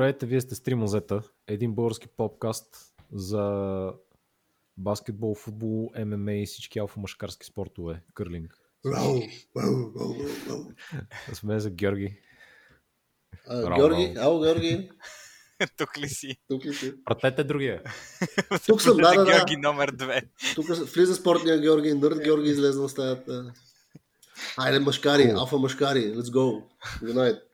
Здравейте, вие сте Стримозета, един български подкаст за баскетбол, футбол, ММА и всички алфа-машкарски спортове, кърлинг. С мен за Георги. А, Георги, ало, Георги, Тук ли си? тук ли си? Пратете другия. Тук съм, да, да, да. Георги номер 2. Тук влиза спортния Георги, нърд Георги излезе от стаята. Айде, Cool. алфа мъжкари, let's go. Unite.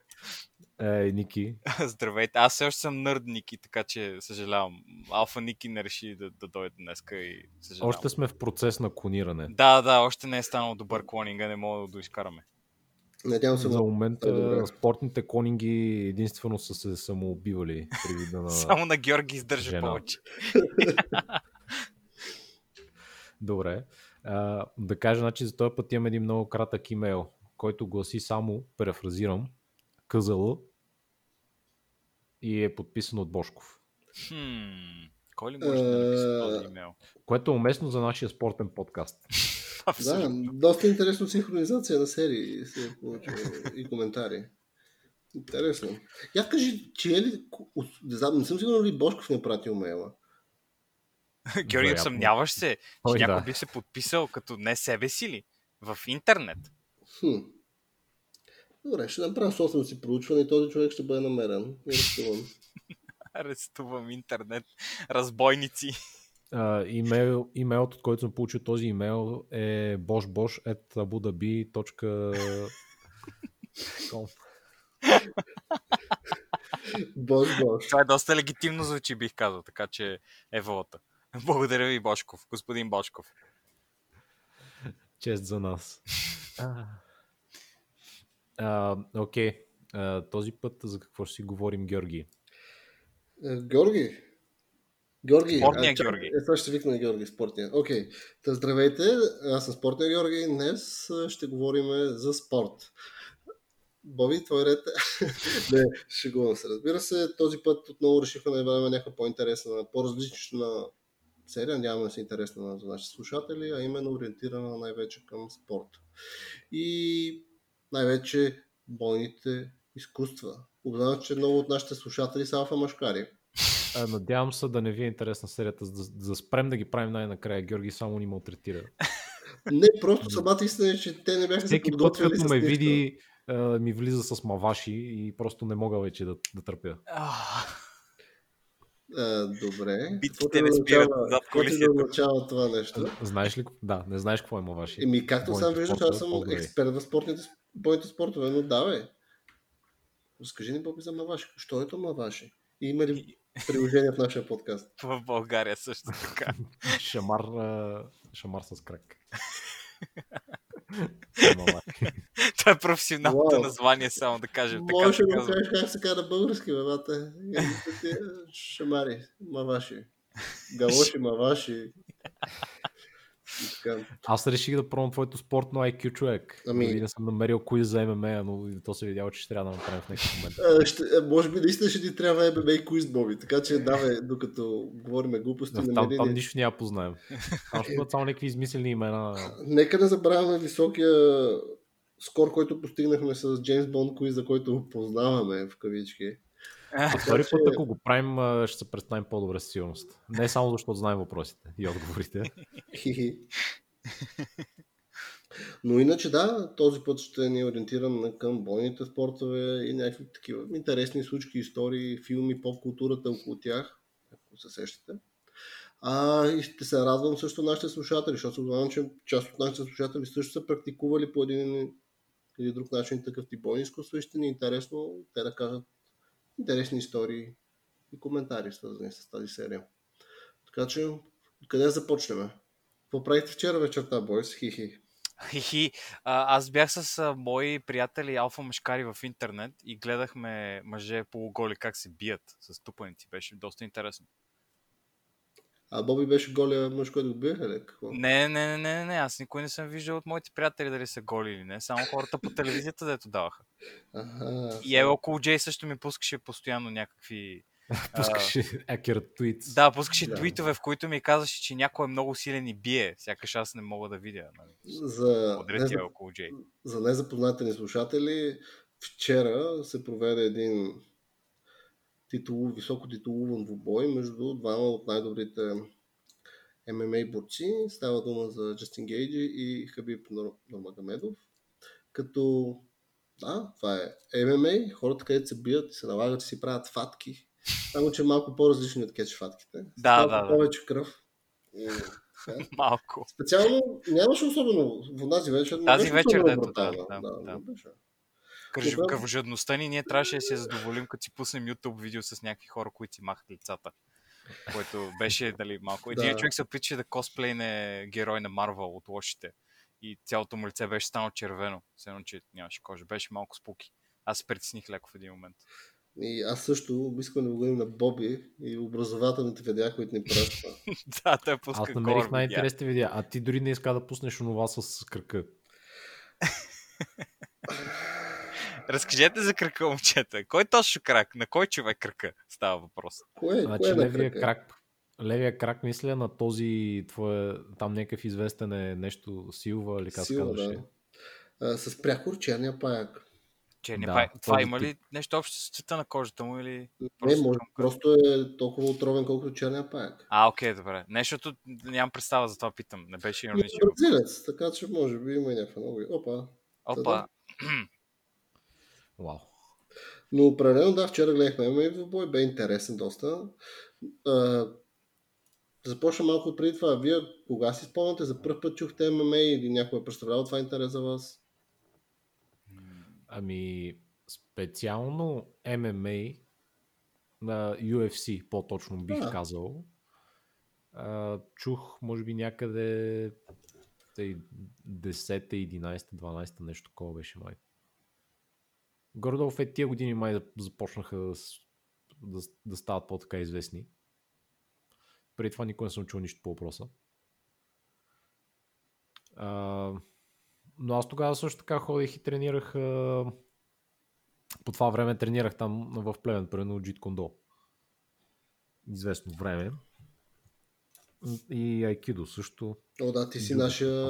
Ей, Ники. Здравейте, аз все още съм нърд Ники, така че съжалявам. Алфа Ники не реши да, да дойде днеска и съжалявам. Още сме в процес на клониране. Да, да, още не е станал добър клонинга, не мога да го изкараме. Надявам се, За момента Добре. спортните клонинги единствено са се самоубивали при вида на... Само на Георги издържа жена. повече. Добре. А, да кажа, значи за този път имам един много кратък имейл, който гласи само, перефразирам, къзала и е подписан от Бошков. Хм, кой ли може да напише Е, този имейл? Което е уместно за нашия спортен подкаст. Да, доста интересно синхронизация на серии се е и коментари. Интересно. Я кажи, че е ли... Не знам, не съм сигурен ли Бошков не е пратил мейла. Георги, съмняваш се, че Ой, някой да. би се подписал като не себе си ли? В интернет. Хм. Добре, ще направя собствено си проучване и този човек ще бъде намерен. И арестуван. Арестувам интернет. Разбойници. Имейл, имейлът, от който съм получил този имейл е boshbosh.abudabi.com Бош, бош. Това е доста легитимно звучи, бих казал, така че е волата. Благодаря ви, Бошков, господин Бошков. Чест за нас. А, Окей. А, този път за какво ще си говорим, Георги? Е, Георги. Георги. Спортния чак- Георги. Е, това ще викна Георги, спортния. Окей. Та, здравейте, аз съм спортния Георги. Днес а, ще говорим за спорт. Боби, твой ред. Не, шегувам се. Разбира се, този път отново решихме да направим някаква по-интересна, по-различна серия. Надяваме да се интересна за нашите слушатели, а именно ориентирана най-вече към спорт. И най-вече бойните изкуства. Обзнавам, че много от нашите слушатели са алфа машкари. А, надявам се да не ви е интересна серията, за да, да спрем да ги правим най-накрая. Георги само ни малтретира. Не, просто самата истина е, че те не бяха се Всеки път, подготвили като с ме нищо. види, а, ми влиза с маваши и просто не мога вече да, да търпя. А, добре. Битките не спират означава- зад каквото да означава това нещо. Знаеш ли? Да, не знаеш какво е маваши. Еми, както сам виждаш, аз съм по-добре. експерт в спортните, бойните спортове, но да, бе. Разкажи ни, Боби, за Маваши. Що е то Маваши? И има ли приложение в нашия подкаст? В България също така. Шамар, шамар с крак. Това е професионалното Уау. название, само да кажем. Се да кажеш как се казва на български, бе, бата. Ти, Шамари, Маваши. Галоши, Маваши. И така. Аз реших да пробвам твоето спортно IQ човек. Ами- Ами... не съм намерил кои за ММА, но и то се видяло, че ще трябва да направим в някакъв момент. А, ще, може би наистина ще ти трябва MMA квиз, Боби. Така че давай, докато говорим глупости, Там, намери там ни- нищо няма познаем. Там ще бъдат само някакви измислени имена. Нека не забравяме високия скор, който постигнахме с Джеймс Бонд квиз, за който познаваме в кавички. А втори че- път, ако го правим, ще се представим по-добре със сигурност. Не само защото знаем въпросите и отговорите. Но иначе да, този път ще ни ориентирам на- към бойните спортове и някакви такива интересни случки, истории, филми, поп-културата около тях, ако се сещате. А, и ще се радвам също нашите слушатели, защото знам, че част от нашите слушатели също са практикували по един или друг начин такъв тип бойни изкуства и ще ни е интересно те да кажат интересни истории и коментари, свързани с тази серия. Така че, откъде да започнем? Какво вчера вечерта, бойс? Хи-хи. Хихи, аз бях с мои приятели алфа мъжкари в интернет и гледахме мъже полуголи как се бият с тупаници. Беше доста интересно. А Боби беше голия мъж, който го биеха ли? Какво? Не, не, не, не, не, аз никой не съм виждал от моите приятели дали са голи или не. Само хората по телевизията, дето даваха. Аха, И Ево около Джей също ми пускаше постоянно някакви... Пускаше accurate tweets. Да, пускаше Да. твитове, в които ми казваше, че някой е много силен и бие. Сякаш аз не мога да видя. Нали? за, Благодаря не, около Джей. за незапознати ни слушатели, вчера се проведе един титул, високо титулуван двубой между двама от най-добрите ММА борци. Става дума за Джастин Гейджи и Хабиб Нурмагомедов. Като да, това е ММА, хората където се бият, се налагат и си правят фатки. Само, че е малко по-различни от кетч фатките. Да, да, да. Повече кръв. Да. Малко. Специално нямаше особено в тази вечер. Тази вечер, да, брутално. да, да, да. не беше. Кръж... Добре. Кръвожадността ни, ние трябваше да се задоволим, като си пуснем YouTube видео с някакви хора, които си махат лицата. Което беше дали, малко. Един Да. човек се опитваше да косплейне герой на Марвел от лошите. И цялото му лице беше станало червено. Все едно, че нямаше кожа. Беше малко спуки. Аз се притесних леко в един момент. И аз също искам да благодарим на Боби и образователните видеа, които ни праща. да, той пуска Аз намерих най-интересните видеа, а ти дори не иска да пуснеш онова с кръка. Разкажете за кръка, момчета. Кой точно крак? На кой човек кръка става въпрос? Кое, кое Значи е на левия крака? крак, левия крак, мисля, на този твой, там някакъв известен е нещо Силва или как се казваше. да. А, с прякор черния паяк. Че не Да, па... Това има ли тип. нещо общо с цвета на кожата му или... Не, Просто може, към просто е толкова отровен, колкото черния паяк. А, окей, добре. Нещото нямам представа, за това питам. Не беше е иронично. бразилец, така че може би има и някаква много. Опа. Опа. Вау. Но определено да, вчера гледахме ММА в бой, бе интересен доста. А, започна малко преди това. Вие кога си спомняте за първ път чухте ММА или някой е представлява това интерес за вас? Ами, специално ММА на UFC, по-точно бих А. казал. А, чух, може би някъде тъй, 10, 11, 12, нещо такова беше май. Гордол в е тия години май започнаха да, да, да стават по-така известни. Преди това никой не съм чул нищо по въпроса. А, но аз тогава също така ходих и тренирах. А, по това време тренирах там в Плевен, примерно Джит Кондо. Известно време. И Айкидо също. О, да, ти си нашия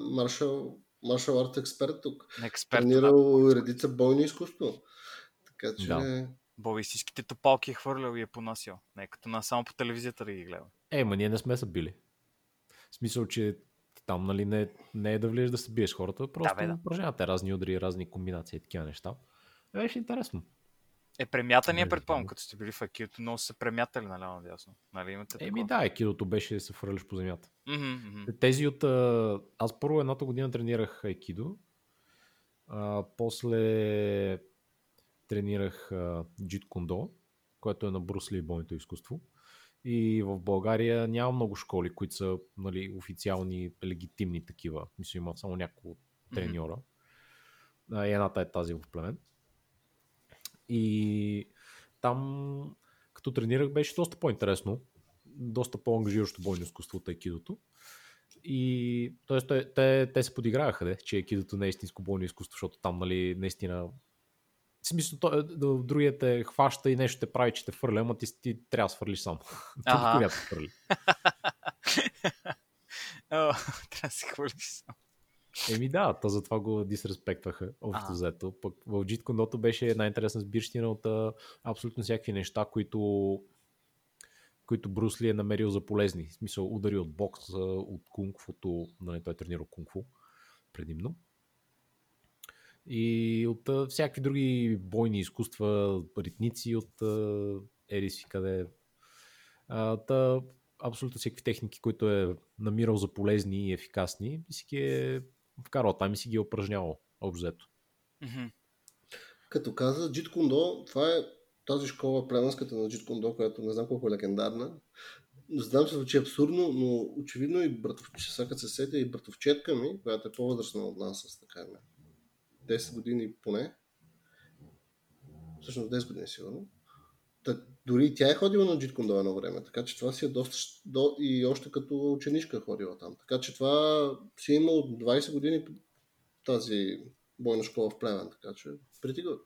маршал, маршал арт експерт тук. Експерт. Тренирал и редица бойни изкуство. Така че... Да. Бобистическите топалки е хвърлял и е понасял. Не като на само по телевизията да ги гледа. Е, ма ние не сме се били. В смисъл, че там нали, не, не е да влизаш да се биеш хората, просто бе, да. упражнявате разни удари, разни комбинации и такива неща. Е, Беше интересно. Е, премята ние Между предполагам, като сте били в Акиото, много са премятали наляво надясно. Нали имате Еми такова? да, екидото беше да се фърляш по земята. Мгм. Тези от... Аз първо едната година тренирах айкидо, а, после тренирах а, джит кондо, което е на Брусли и бойното изкуство. И в България няма много школи, които са нали, официални, легитимни такива. Мисля, има само няколко треньора. И едната е тази в Племен. И там, като тренирах, беше доста по-интересно. Доста по-ангажиращо бойно изкуство от айкидото. И т.е. те, те, те се подиграваха, де, че айкидото не е истинско бойно изкуство, защото там, нали, наистина в смисъл, то, е, другият те хваща и нещо те прави, че те фърля, ама ти, ти трябва да свърлиш сам. Ти Аха. никой няма да фърли. Трябва да си хвърлиш само. Еми да, то затова го дисреспектваха, общо взето. Пък в Джит Кондото беше една интересна сбирщина от а, абсолютно всякакви неща, които които Брус Ли е намерил за полезни. В смисъл, удари от бокс, от кунг-футо, нали, той е тренирал кунг-фу предимно. И от а, всякакви други бойни изкуства, ритници от а, еди си къде. А, та, абсолютно всякакви техники, които е намирал за полезни и ефикасни, и си ги е вкарал там и си ги е упражнявал. Мгм. Като каза Джит това е тази школа, племенската на Джит Кондо, която не знам колко е легендарна. Знам се звучи абсурдно, но очевидно и братовче, сега като се сетя и братовчетка ми, която е по-възрастна от нас с така на 10 години поне. Всъщност 10 години сигурно. Та, дори тя е ходила на Джит Кондо едно време, така че това си е доста... До, и още като ученичка е ходила там. Така че това си е имал 20 години тази бойна школа в Плевен, така че good.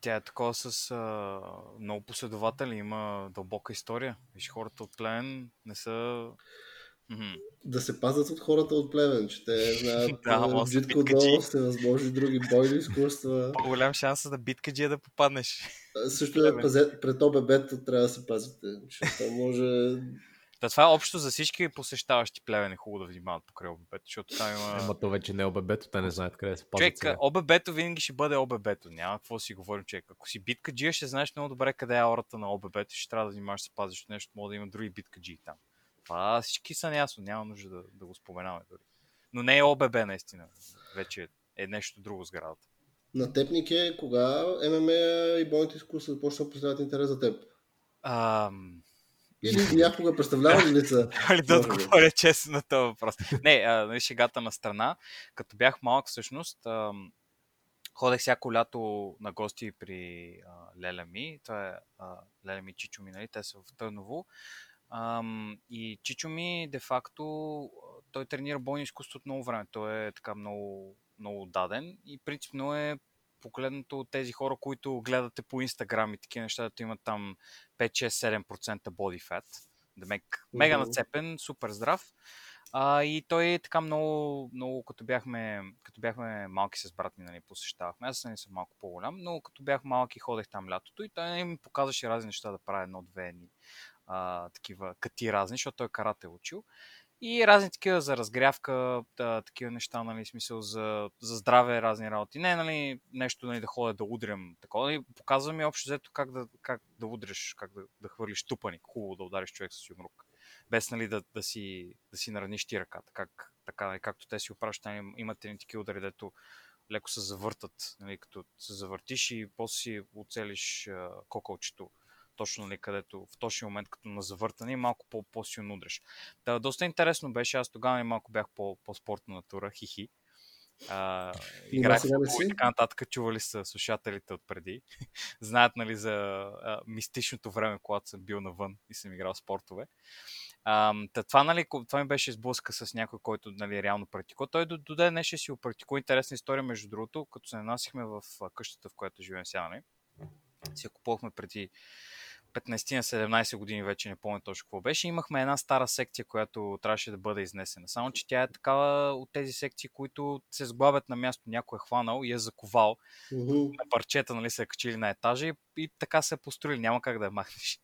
Тя е такова с а, много последователи, има дълбока история. Виж, хората от Плен не са... Мгм. да се пазят от хората от плевен, че те знаят Да, джитко биткаджи. долу, всевъзможни други бойни изкуства. По-голям шанс е да биткаджия да попаднеш. Също да пазе, пред ОББ-то трябва да се пазите, защото може... Да, това е общо за всички посещаващи плевен е хубаво да внимават покрай ОББ-то, защото там има... Ема то вече не е ОББ-то, те не знаят къде се пазят Човек, сега. ОББ-то винаги ще бъде ОББ-то, няма какво си говорим, човек. Ако си битка джия, ще знаеш много добре къде е аурата на ОББ-то, ще трябва да внимаваш да се пазиш от нещо, може да има други битка джии там. Това всички са неясно, няма нужда да, да го споменаваме дори. Но не е ОББ наистина, вече е нещо друго сградата. На теб, Нике, кога ММА и бойните изкуства започна да представляват интерес за теб? Ам... Или някога представлява ли лица? Али да отговоря честно на този въпрос. Не, а, нали, шегата на страна. Като бях малък, всъщност, ам, ходех всяко лято на гости при а, Леля ми. Това е а, Леля ми Чичо ми, нали? Те са в Търново. Ам, и Чичо ми, де факто, той тренира бойно изкуство от много време. Той е така много, много даден и принципно е погледнато от тези хора, които гледате по Инстаграм и такива неща, да имат там 5-6-7% body fat. Демек, мега нацепен, супер здрав. А, и той е така много, много като, бяхме, като бяхме малки с брат ми, нали, посещавахме. Аз не съм малко по-голям, но като бях малки ходех там лятото и той ми показваше разни неща да правя едно-две едни а, такива кати разни, защото той карате е учил. И разни такива за разгрявка, да, такива неща, нали, смисъл за, за здраве, разни работи. Не, нали, нещо нали, да ходя да удрям такова. Нали, показва ми общо взето как да, как да удреш, как да, да хвърлиш тупаник, хубаво да удариш човек с юмрук. Без нали, да, да, си, да си нараниш ти ръката, как, така, нали, както те си опращат. Нали, имате ни такива удари, дето леко се завъртат, нали, като се завъртиш и после си оцелиш а, кокълчето точно нали, където в точния момент, като на завъртане и малко по- по-силно удреш. Да, доста интересно беше, аз тогава малко бях по- по-спортна натура, хихи. А, играх в и така нататък, чували са слушателите от преди. Знаят нали, за а, мистичното време, когато съм бил навън и съм играл спортове. А, това, нали, това ми беше сблъска с някой, който нали, реално практикува. Той до, до ден днес ще си опрактикува интересна история, между другото, като се нанасихме в къщата, в която живеем сега. Нали? Си я купувахме преди 15-17 години, вече не помня точно какво беше, имахме една стара секция, която трябваше да бъде изнесена. Само, че тя е такава от тези секции, които се сглабят на място, някой е хванал и е заковал uh-huh. на парчета, нали, се е качили на етажа и, и така се е построили. Няма как да я махнеш.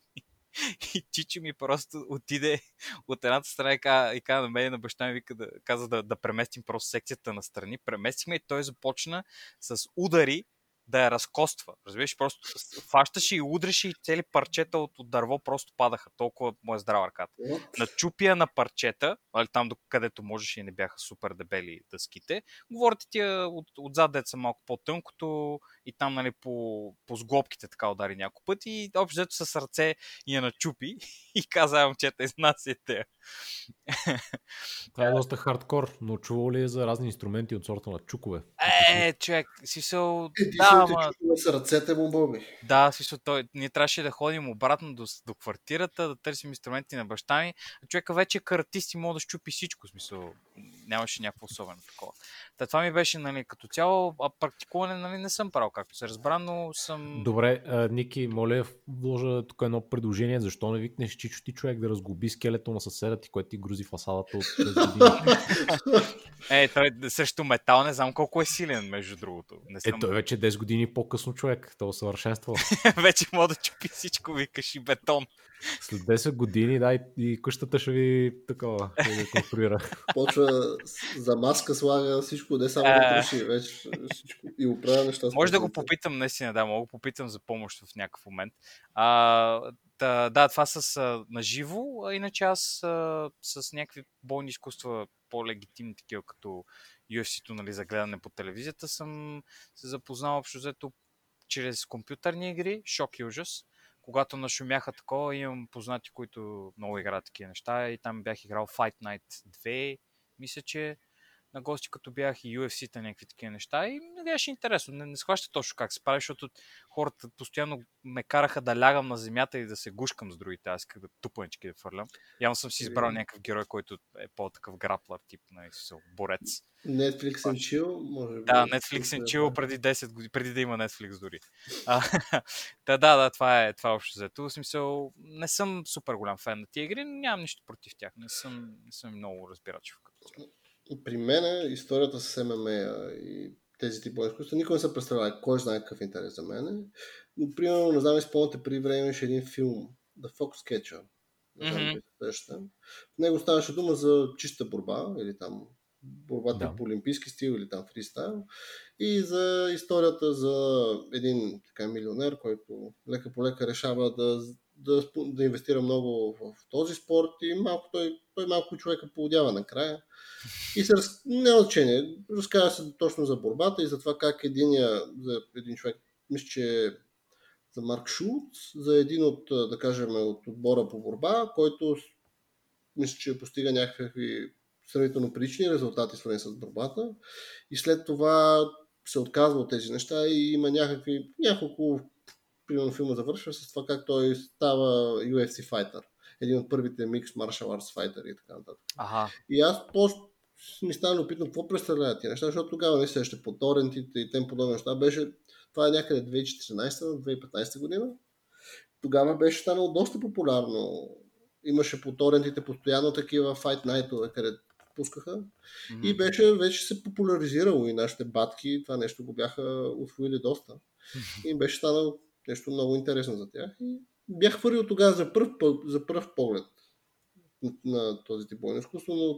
И Чичо ми просто отиде от едната страна и каза, и каза на мен и на баща ми, вика да, каза да, да преместим просто секцията на страни. Преместихме и той започна с удари да я разкоства. Разбираш, просто фащаше и удреше и цели парчета от, от дърво просто падаха. Толкова му е здрава ръката. На чупия на парчета, нали, там до където можеше и не бяха супер дебели дъските, говорите тия от, отзад деца малко по-тънкото и там нали, по, по сглобките така удари няколко пъти и общо с ръце я начупи и каза, момчета, изнасяйте. Това е доста хардкор, но чувал ли е за разни инструменти от сорта на чукове? Е, човек, си се... Е, да, ама... с ръцете му, Боби. Да, смисъл, той, ние трябваше да ходим обратно до, до квартирата, да търсим инструменти на баща ми. Човека вече е каратист и мога да щупи всичко, смисъл, нямаше някакво особено такова. Та, това ми беше, нали, като цяло, а практикуване, нали, не съм правил, както се разбра, но съм... Добре, а, Ники, моля, вложа тук едно предложение, защо не викнеш Чичо ти човек да разгуби скелето на съседа ти, който ти грузи фасадата от 10 години? е, той срещу метал, не знам колко е силен, между другото. Не съм... Е, той вече 10 години по-късно човек, то усъвършенства. вече мога да чупи всичко, викаш и бетон. След 10 години, да, и, и къщата ще ви такова, да конструира. Почва за маска слага всичко, не само да троши, вече всичко и оправя неща. Може да го попитам, наистина, да, мога да попитам за помощ в някакъв момент. А, да, да, това с наживо, а иначе аз а, с някакви бойни изкуства, по-легитимни такива, като UFC-то, нали, за гледане по телевизията, съм се запознал общо взето чрез компютърни игри, шок и ужас. Когато нашумяха такова, имам познати, които много играят такива неща и там бях играл Fight Night 2, мисля, че на гости, като бях и UFC-та, някакви такива неща. И ми беше интересно. Не, не схваща точно как се прави, защото хората постоянно ме караха да лягам на земята и да се гушкам с другите. Аз исках да тупанички да фърлям. Явно съм си избрал някакъв герой, който е по-такъв граплър, тип, на борец. Netflix and Chill, може би. Да, Netflix and Chill преди 10 години, преди да има Netflix дори. А, да, да, да, това е, това е общо взето. В смисъл, не съм супер голям фен на тия игри, нямам нищо против тях. Не съм, не съм много разбирачив като цяло при мен историята с ММА и тези типове изкуства, никой не се представлява кой знае какъв интерес за мен. Но, примерно, не знам, изпълните при време имаше един филм, The Fox Catcher. Не знам сещате. В него ставаше дума за чиста борба, или там борба Да. тип олимпийски стил, или там фристайл. И за историята за един така милионер, който лека по лека решава да, да, да инвестира много в този спорт и малко той, той малко човека поудява накрая. И се раз... няма значение. Разказва се точно за борбата и за това как единия, за един човек, мисля, че за Марк Шулц, за един от, да кажем, от отбора по борба, който мисля, че постига някакви сравнително прилични резултати, свързани с борбата. И след това се отказва от тези неща и има някакви, няколко, примерно филма завършва с това как той става UFC файтър. Един от първите Mixed Martial Arts файтери и така нататък. Аха. И аз просто ми стана любопитно какво представляват тия неща, защото тогава не се ще по торентите и тем подобни неща. Беше, това е някъде 2014-2015 година. Тогава беше станало доста популярно. Имаше по торентите постоянно такива файт найтове, където пускаха. Мгм. И беше, вече се популяризирало и нашите батки това нещо го бяха освоили доста. И им беше станало нещо много интересно за тях. И бях хвърлил тогава за пъ- за първ поглед на, този тип бойно изкуство, но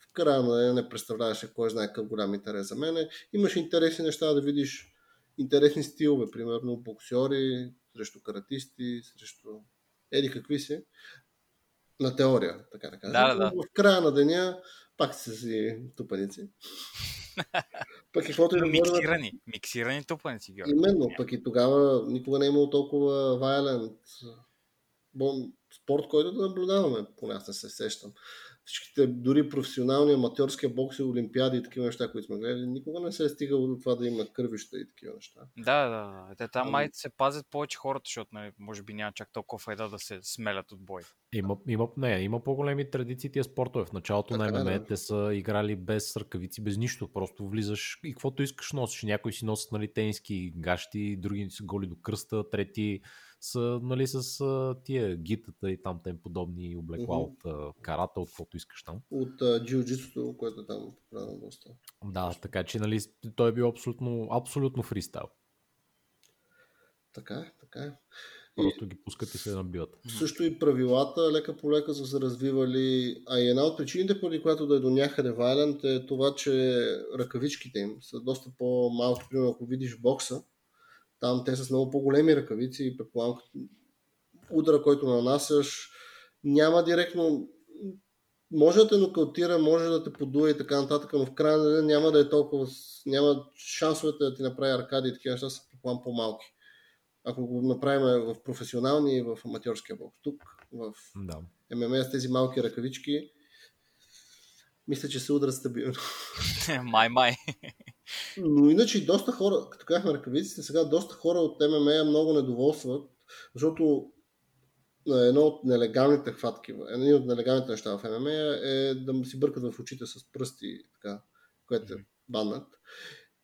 в края на деня не представляваше кой знае какъв голям интерес за мене. Имаше интересни неща да видиш, интересни стилове, примерно боксери, срещу каратисти, срещу еди какви си. На теория, така да кажа. Да, да, В края на деня пак са си тупаници. Пък каквото и да Миксирани. Миксирани тупаници, Георги. Именно, пък и тогава никога не е имало толкова вайлент спорт, който да наблюдаваме, поне аз не се сещам. Всичките, дори професионални, аматьорския бокс и олимпиади и такива неща, които сме гледали, никога не се е стигало до това да има кървища и такива неща. Да, да, да. Те там Ами- май се пазят повече хората, защото нали, може би няма чак толкова файда да се смелят от бой. Има, има, не, има по-големи традиции тия спортове. В началото Така, на ММА да. те са играли без ръкавици, без нищо. Просто влизаш и каквото искаш носиш. Някои си носят нали, тениски гащи, други са голи до кръста, трети са нали, с а, тия гитата и там тем подобни облекла Мгм. от а, карата, от каквото искаш там. От джиу-джитсото, което е там популярно доста. Да, така че нали, той е бил абсолютно, абсолютно фристайл. Така е, така е. Просто ги пускат и се набиват. Също и правилата лека по лека са се развивали, а и една от причините, поради която да е до някъде вайлент е това, че ръкавичките им са доста по-малки. Примерно, ако видиш бокса, там те са с много по-големи ръкавици и предполагам, удара, който нанасяш, няма директно може да те нокаутира, може да те подуе и така нататък, но в крайна деня няма да е толкова, няма шансовете да ти направи аркади и такива неща са предполагам по-малки. Ако го направим в професионалния и в аматьорския бокс. Тук, в Да. ММА с тези малки ръкавички, мисля, че се удрят стабилно. май, май. Но иначе доста хора, като казахме ръкавиците, сега доста хора от ММА много недоволстват, защото едно от нелегалните хватки, едно от нелегалните неща в ММА е да си бъркат в очите с пръсти, така, което е баннат.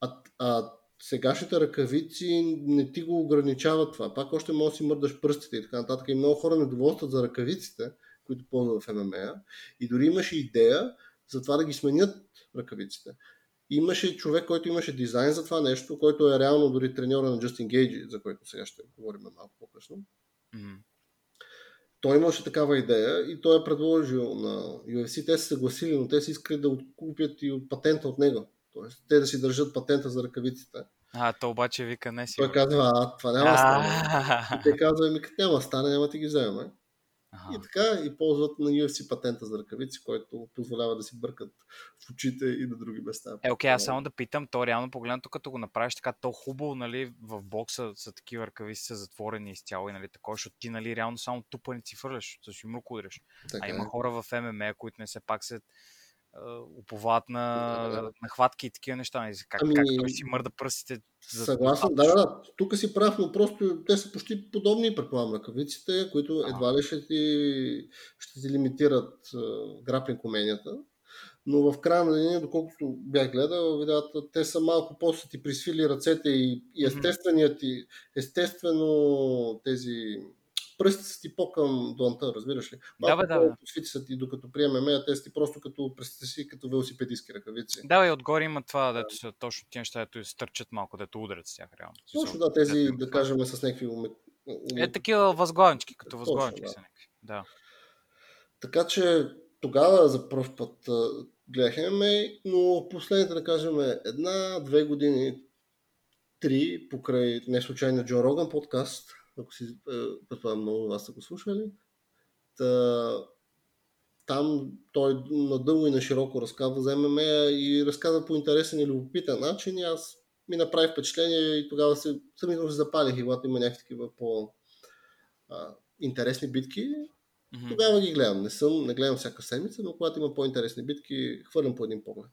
А, а сегашните ръкавици не ти го ограничават това. Пак още може да си мърдаш пръстите и така нататък. И много хора недоволстват за ръкавиците, които ползват в ММА. И дори имаше идея за това да ги сменят ръкавиците. Имаше човек, който имаше дизайн за това нещо, който е реално дори треньора на Justin Gage, за който сега ще говорим малко по-късно. М. Той имаше такава идея и той е предложил на UFC. Те се съгласили, но те са искали да откупят и от патента от него. Тоест, те да си държат патента за ръкавиците. А, то обаче вика не си. Той казва, а, това няма да стане. И те казват, ми, като няма стане, няма да ти ги вземем. Аха. И така, и ползват на UFC патента за ръкавици, който позволява да си бъркат в очите и на други места. Е, окей, аз само да питам, то реално погледнато, като го направиш така, то хубаво, нали, в бокса са такива ръкавици са затворени изцяло и нали, такова, защото ти, нали, реално само тупаници фърляш, с юмрук удряш. Така, А е. има хора в ММА, които не се пак се а, уповават на, Да, да. на хватки и такива неща. Как, Ами- как той си мърда пръстите. за Съгласен, да, да. Тук си прав, но просто те са почти подобни, предполагам, ръкавиците, които едва ли ще ти, ще ти лимитират граплинг уменията. Но в края на деня, доколкото бях гледал видеята, те са малко по-са ти присвили ръцете и, и естественият ти, естествено тези пръстите са ти по-към дланта, разбираш ли? Да, бе, да, бе. Свити са ти докато приеме ме, а те са ти просто като пръстите си като велосипедистки ръкавици. Да, и отгоре има това, дето са точно тия неща, дето стърчат малко, дето удрят с тях реално. Точно да, тези, да кажем, с някакви уме... Е, такива възглавнички, като възглавнички да. са някакви. Да. Така че тогава за първ път гледах ММА, но последните, да кажем, една, две години, три, покрай не случайно Джо Роган подкаст, ако си, е, предполагам много вас са го слушали, та, там той надълго и на широко разказва за ММА и разказва по интересен и любопитен начин и аз ми направи впечатление и тогава се, самите се запалих и когато има някакви такива по а, интересни битки, Мгм. тогава ги гледам. Не, съм, не гледам всяка седмица, но когато има по-интересни битки, хвърлям по един поглед.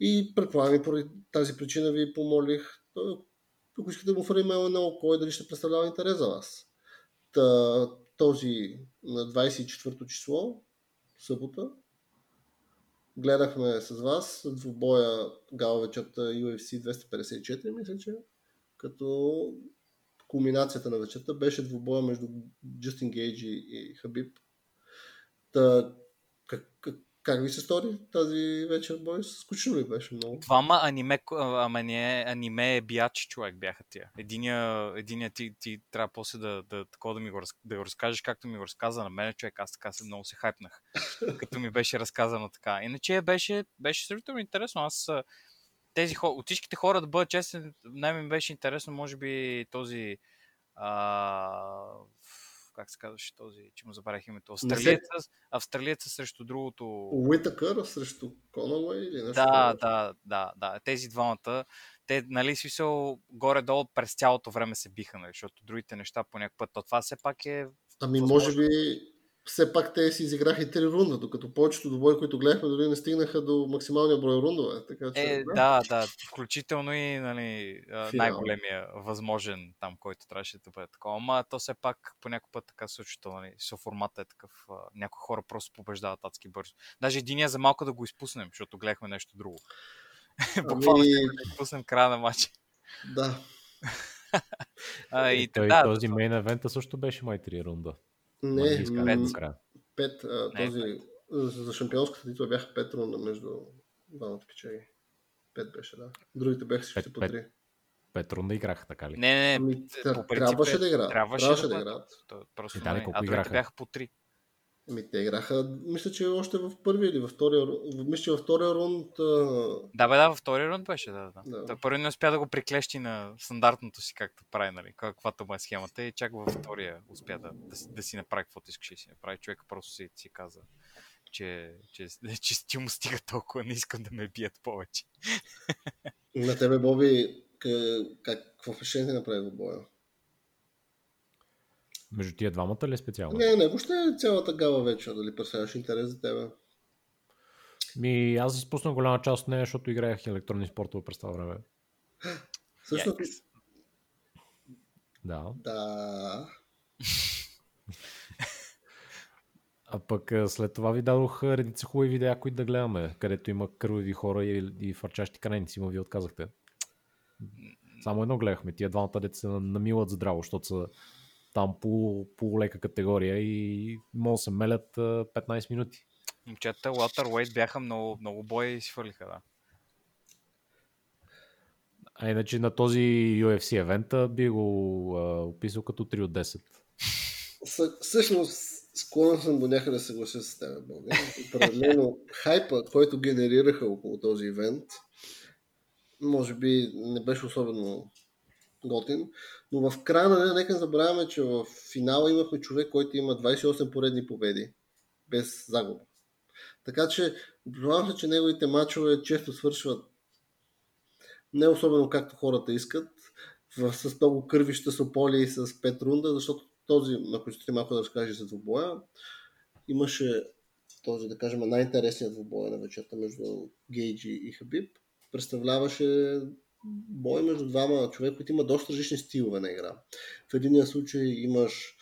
И предполагам и поради тази причина ви помолих, ако искате да му хвърлим на око и дали ще представлява интерес за вас. Та, този на 24-то число, събота, гледахме с вас двубоя гала вечерта UFC 254, мисля, че като кулминацията на вечерта беше двубоя между Джастин Гейджи и Хабиб. Та, как, как, как ви се стори тази вечер, бой? Скучно ли беше много? Двама аниме, а, ама не, аниме биячи човек бяха тия. Единия, единия ти, ти трябва после да, да, такова да ми го, да го разкажеш, както ми го разказа на мен човек. Аз така се много се хайпнах, като ми беше разказано така. Иначе беше, беше сравнително интересно. Аз тези хора, от всичките хора да бъда честен, най-ми беше интересно, може би този а, как се казваше този, че му забравих името, австралиеца, австралиеца срещу другото Уитъкър срещу Конауей или нещо? да, да, да, да. Тези двамата, те, нали, смисъл, горе-долу през цялото време се биха, нали, защото другите неща по някакъв път, то това все пак е... Ами възможно. може би все пак те си изиграха и три рунда, докато повечето добои, които гледахме, дори не стигнаха до максималния брой рундове. Така че, Е, да, да, включително и нали, Финал. най-големия възможен там, който трябваше да бъде такова. Ама то все пак по някой път така случва, нали, со формата е такъв. Някои хора просто побеждават адски бързо. Даже единия за малко да го изпуснем, защото гледахме нещо друго. Буквално Ами, ще да изпуснем края на матча. да. А, и И той, да, този мейн евента също беше май три рунда. Не, пет. пет, а, Не, този, за шампионската титла бяха пет рунда между двамата печаги. Пет беше, да. Другите бяха всички по три. Пет рунда играха, така ли? Не, не, не. Ами, по принцип трябваше е- да играят. Трябваше, Трябваше да, да играят. То- Просто И да, колко а другите играха? бяха по три. Ами те играха, мисля, че още в първия или във втория, мисля, че във втория рунд Да, бе, да, във втория рунд беше, да, да. Да. Той първи не успя да го приклещи на стандартното си, както прави, нали, каквато му е схемата и чак във втория успя да, да, си- да си направи каквото искаше да си направи. Човек просто си, си каза, че, че, че, че му стига толкова, не искам да ме бият повече. на тебе, Боби, как, как, какво впечатление направи в боя? Между тия двамата ли е специално? Не, не, въобще цялата гала вече, дали представяш интерес за тебе? Ми, аз изпуснах голяма част от нея, защото играех електронни спортове през това време. Всъщност, Yikes. Да. да, А пък след това ви дадох редица хубави видеа, които да гледаме, където има кървави хора и, и фарчащи краници, но ви отказахте. Само едно гледахме. Тия двамата деца намилат здраво, защото са там по, по лека категория и могат да се мелят а, 15 минути. Момчета, Waterweight бяха много, много бои и си фърлиха, да. А иначе на този UFC евента би го а, описал като 3 от 10. Съ- всъщност склонен съм до някъде да се съглася с теб, Боби. Определено хайпа, който генерираха около този ивент, може би не беше особено готин, но в края на нека не забравяме, че в финала имахме човек, който има 28 поредни победи, без загуба. Така че, предполагам се, че неговите мачове често свършват не особено както хората искат, в, с много кървища сополи и с пет рунда, защото този, ако ще малко да разкаже за двубоя, имаше този, да кажем, най-интересният двубой на вечерта между Гейджи и Хабиб. Представляваше бой между двама човека, които има доста различни стилове на игра. В единия случай имаш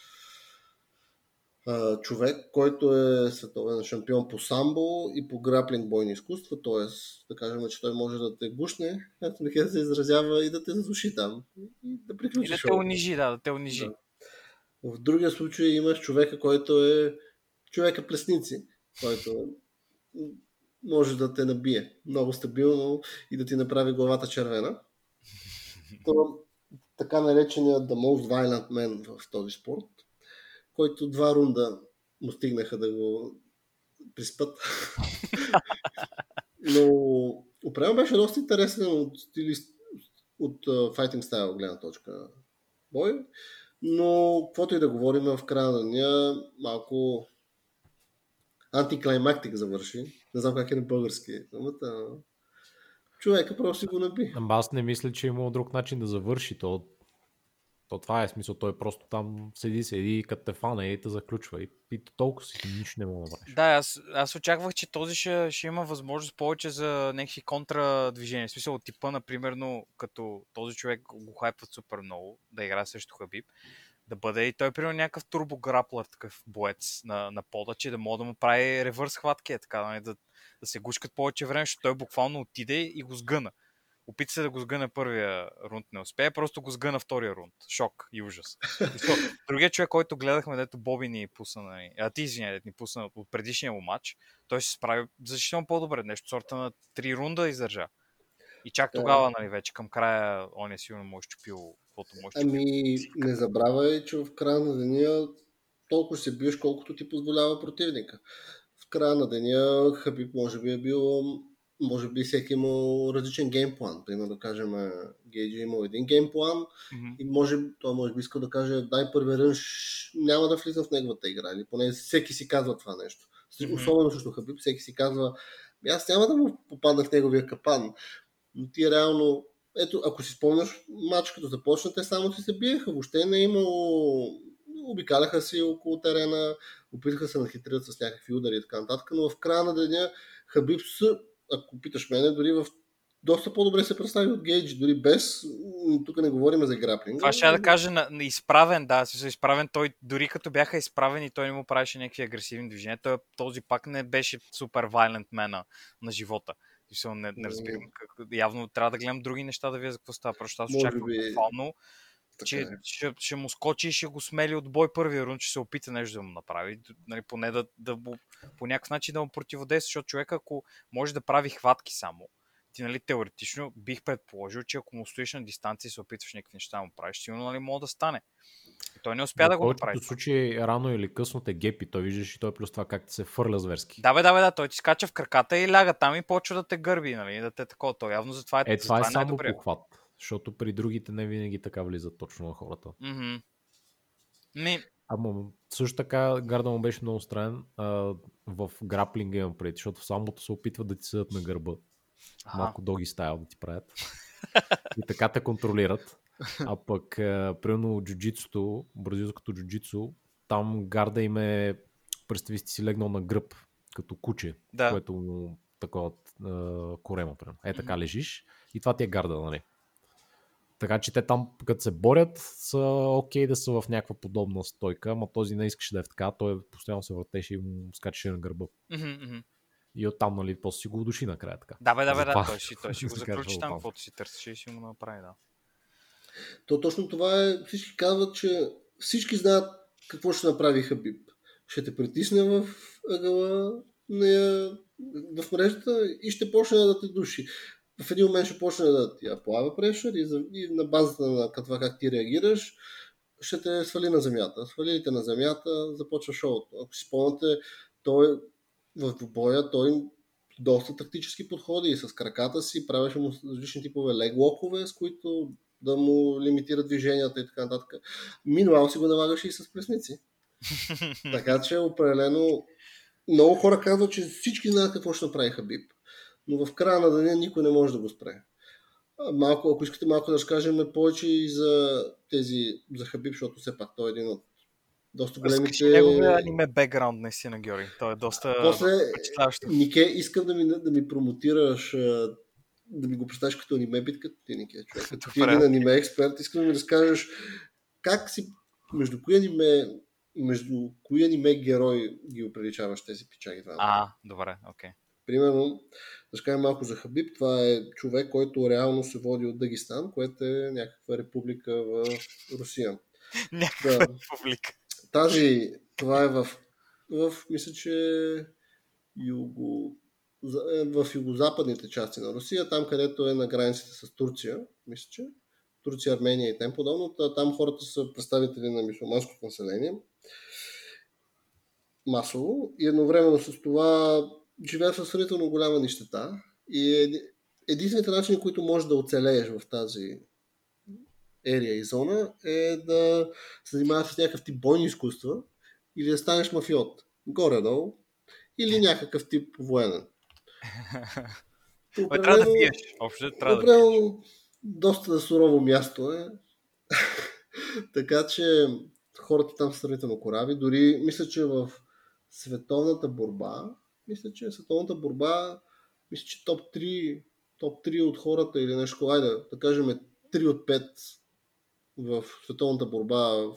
а, човек, който е световен шампион по самбо и по граплинг бойни изкуства, т.е. да кажем, че той може да те гушне, както не се изразява, и да те задуши там. И да И приключи да те унижи, да, да те унижи. Да. В другия случай имаш човека, който е човека плесници, който може да те набие много стабилно и да ти направи главата червена. То, така наречения The Most Violent Man в този спорт, който два рунда му стигнаха да го приспът. Но определено беше доста интересен от, стилист, от uh, fighting гледна точка бой. Но, каквото и да говорим, в края на деня малко антиклаймактик завърши. Не знам как е на български. Амата, човека просто си го наби. Ама аз не мисля, че е имало друг начин да завърши. То, то това е смисъл. Той просто там седи, седи, като те фана и те заключва. И, и толкова си нищо не мога да правиш. Да, аз, аз очаквах, че този ще, ще има възможност повече за някакви контрадвижения. В смисъл от типа, например, като този човек го хайпват супер много, да играе срещу Хабиб да бъде и той, примерно, някакъв турбограплър, такъв боец на, на пода, че да мога да му прави ревърс хватки, е така, да, да се гушкат повече време, защото той буквално отиде и го сгъна. Опита се да го сгъне първия рунд, не успее, просто го сгъна втория рунд. Шок и ужас. Другия човек, който гледахме, дето Боби ни пусна, нали, а ти извиня, ни пусна от предишния му матч, той се справи защитно по-добре, нещо сорта на три рунда издържа. И чак тогава, нали, вече към края, он е сигурно му е щупил каквото може. Ами, не забравяй, че в края на деня толкова се биеш, колкото ти позволява противника. В края на деня Хабиб може би е бил може би всеки е имал различен геймплан. Примерно да кажем, Гейджи е имал един геймплан mm-hmm. и може, той може би иска да каже, дай първи рънш, няма да влизам в неговата игра. Или поне всеки си казва това нещо. Mm-hmm. Особено също Хабиб, всеки си казва, аз няма да му попадна в неговия капан. Но ти реално ето, ако си спомняш, матч като започна, те само си се биеха. Въобще не е имало... Обикаляха си около терена, опитаха се нахитрят с някакви удари и така нататък, но в края на деня Хабиб ако питаш мене, дори в доста по-добре се представи от Гейдж, дори без, тук не говорим за граплинг. Това ще да кажа на, на изправен, да, си изправен, той дори като бяха изправени, той не му правеше някакви агресивни движения, той, този пак не беше супер вайлент мена на живота. Смисъл, не, не разбирам. Как, явно трябва да гледам други неща да видя за какво става. Просто аз очаквам би... буквално, че е. ще, ще, му скочи и ще го смели от бой първия рун, че се опита нещо да му направи. Нали, поне да, да му, по някакъв начин да му противодейства, защото човек ако може да прави хватки само, ти нали, теоретично бих предположил, че ако му стоиш на дистанция и се опитваш някакви неща да му правиш, сигурно нали, мога да стане. Той не успя да го направи. В случай рано или късно те гепи, той виждаш и той плюс това как се фърля зверски. Да, бе, да, бе, да, той ти скача в краката и ляга там и почва да те гърби, нали, да те такова. То явно затова е, е това е, само похват, защото при другите не винаги така влизат точно на хората. Mm-hmm. Не. Ама също така гарда му беше много странен а, в граплинга имам преди, защото самото се опитват да ти седат на гърба. Ага. Малко доги стайл да ти правят. и така те контролират. А пък, примерно, джуджитсото, бразилското джуджитсо, там гарда им е, представи си легнал на гръб, като куче, да. което му такова корема, примерно. Е, така лежиш и това ти е гарда, нали? Така че те там, като се борят, са окей okay да са в някаква подобна стойка, ама този не искаше да е така, той постоянно се въртеше и му скачаше на гърба. Mm-hmm. И оттам, нали, после си го удуши накрая така. Да, бе, да, бе, да, той си, той си го заключи там, каквото си търсеше и си му направи, да. То точно това е, всички казват, че всички знаят какво ще направи Хабиб. Ще те притисне в ъгъла на, в мрежата и ще почне да те души. В един момент ще почне да ти плава прешър и, и на базата на това как ти реагираш, ще те свали на земята. Свали те на земята, започва шоуто. Ако си спомняте, той в боя той доста тактически подходи и с краката си правеше му различни типове леглокове, с които да му лимитира движенията и така нататък. Минуал си го налагаше и с плесници. така че определено много хора казват, че всички знаят какво ще направи Хабиб. Но в края на деня никой не може да го спре. Малко, ако искате малко да разкажем повече и за тези, за Хабиб, защото все пак той е един от доста големите... Разкажи неговия аниме бекграунд, наистина, Георги. Той е доста После, Нике, искам да ми, да ми промотираш да ми го представиш като аниме битката ти, Нике, човек. Като ти е един аниме експерт, искам да ми разкажеш как си, между кои аниме, между кои аниме герой ги оприличаваш тези пичаги двамата. А, добре, окей. Okay. Примерно, да кажем малко за Хабиб, това е човек, който реално се води от Дагестан, което е някаква република в Русия. Някаква Да. публика. Тази, това е в, в мисля, че юго, е в югозападните части на Русия, там където е на границите с Турция, мисля, че Турция, Армения и тем подобно. Та- Там хората са представители на мусулманското население масово и едновременно с това живеят в сравнително голяма нищета и е единствените начини, които можеш да оцелееш в тази ерия и зона е да се занимаваш с някакъв тип бойни изкуства или да станеш мафиот. Горе-долу. Или някакъв тип военен. Бе, трябва да пиеш. Общо трябва да пиеш. Определено доста сурово място е. така че хората там са сравнително корави. Дори мисля, че в световната борба, мисля, че световната борба, мисля, че топ 3, топ 3 от хората или нещо, айде, да кажем 3 от 5 в световната борба в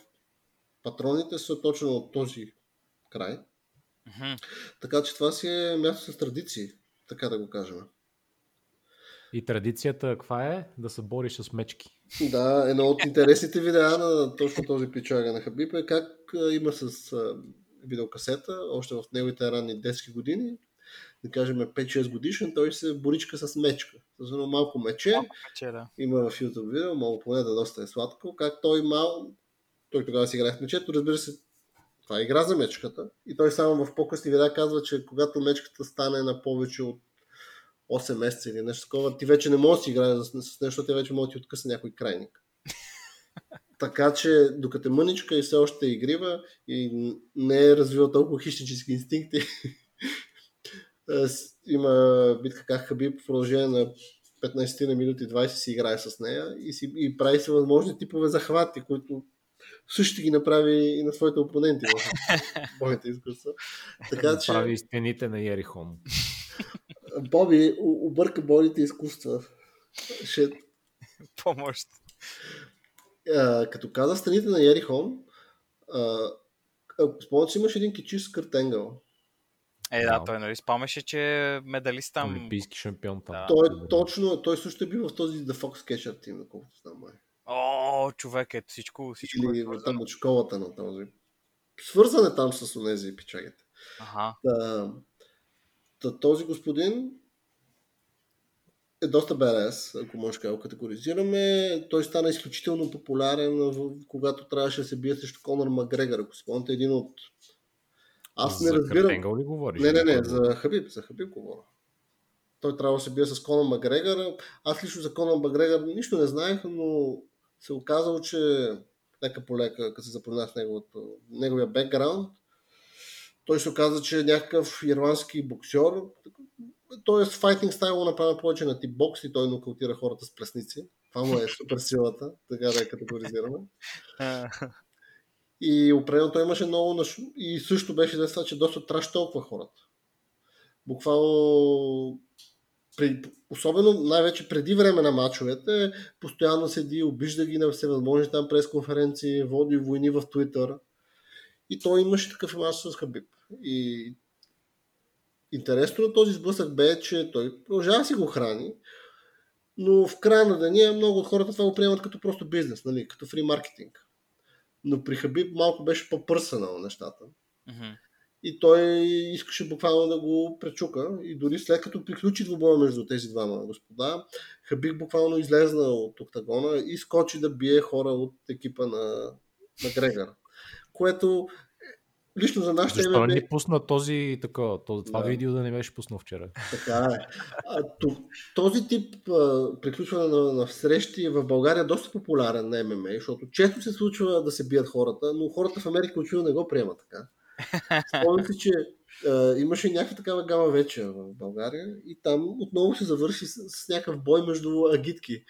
патроните са точно от този край. Мгм. Така че това си е място с традиции, така да го кажем. И традицията каква е? Да се бориш с мечки. Да, едно от интересните видеа на точно този пичага на Хабиб е как има с видеокасета, още в неговите ранни детски години, да кажем 5-6 годишен, той се боричка с мечка. С едно малко мече, Малко пече, да. има в YouTube видео, мога поне да доста е сладко, как той мал, той тогава си играе с мечето, разбира се, това е игра за мечката. И той само в по-късни видеа казва, че когато мечката стане на повече от 8 месеца или нещо такова, ти вече не можеш да си играеш с, нещо, ти вече може да ти откъсне някой крайник. така че, докато е мъничка и все още е игрива и не е развила толкова хищнически инстинкти, е, има битка как Хабиб в продължение на 15 на минути 20 си играе с нея и, си, и прави се възможни типове захвати, които също ще ги направи и на своите опоненти в бойните изкуства. Така че Прави и стените на Ерихон. Боби обърка бойните изкуства. Ще, Помощ. а, като каза страните на Ерихон, а, ако спомняте, си имаш един кичиш с Къртенгъл. Е, да, той нали спомняше, че е медалист там. Олимпийски шампион там. Да. Той е точно, той също е бил в този The Fox Catcher Team, доколкото знам. май. О, човек, ето всичко, всичко е Или свързано. там от школата на този. Свързан е там с онези пичагите. Аха. Та, та, този господин е доста БРС, ако може да го категоризираме. Той стана изключително популярен, когато трябваше да се бие срещу Конор Макгрегор. Ако спомняте, един от... Аз не За разбирам. Ли говориш? Не, не, не, за Хабиб, за Хабиб говоря. Той трябва да се бие с Конор Макгрегор. Аз лично за Конор Макгрегор нищо не знаех, но се оказало, че лека по лека, като се запознах с неговото, неговия бекграунд, той се оказа, че е някакъв ирландски боксер. Тоест, файтинг стайл направя повече на тип бокс и той нокаутира хората с плесници. Това му е супер силата, така да я категоризираме. И определено той имаше много... Наш... И също беше да че доста траш толкова хората. Буквално... При... Особено най-вече преди време на мачовете, постоянно седи, обижда ги на всевъзможни там пресконференции, води войни в Твитър. И той имаше такъв мач с Хабиб. И интересно на този сблъсък бе, че той продължава да си го храни, но в края на деня много от хората това го приемат като просто бизнес, нали? като фри маркетинг. Но при Хабиб малко беше по-пърсанал нещата. Мгм. И той искаше буквално да го пречука. И дори след като приключи двубоя между тези двама господа, Хабиб буквално излезна от октагона и скочи да бие хора от екипа на, на Грегор. Което е, лично за нашите Защо не ни пусна този, такова, този, това Да. видео да не беше пуснал вчера? Така е. А, то- този тип а, приключване на, на срещи в България е доста популярен на ММА, защото често се случва да се бият хората, но хората в Америка очевидно не го приемат така. Спомням си, че а, имаше някаква такава гама вече в България и там отново се завърши с, с някакъв бой между агитки.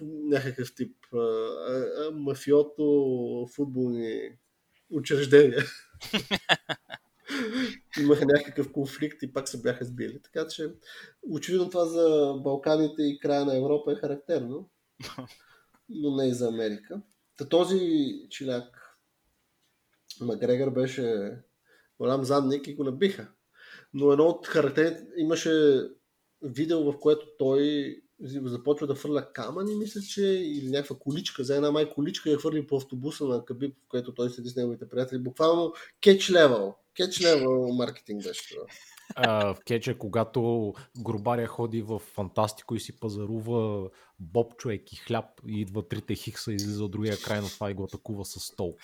Някакъв тип а, а, мафиото футболни учреждения. Имаха някакъв конфликт и пак се бяха сбили. Така че, очевидно това за Балканите и края на Европа е характерно, но не и за Америка. Та този чиляк Макгрегор беше голям задник и го набиха. Но едно от характерите имаше видео, в което той започва да фърля камъни, мисля, че или някаква количка, за една май количка я хвърли по автобуса на Кабиб, в което той седи с неговите приятели. Буквално кетч левел. Кетч левел маркетинг беше това. В кеча, когато грубаря ходи в фантастико и си пазарува боб човек и хляб и идва трите хикса и излиза от другия край на това и го атакува с стол.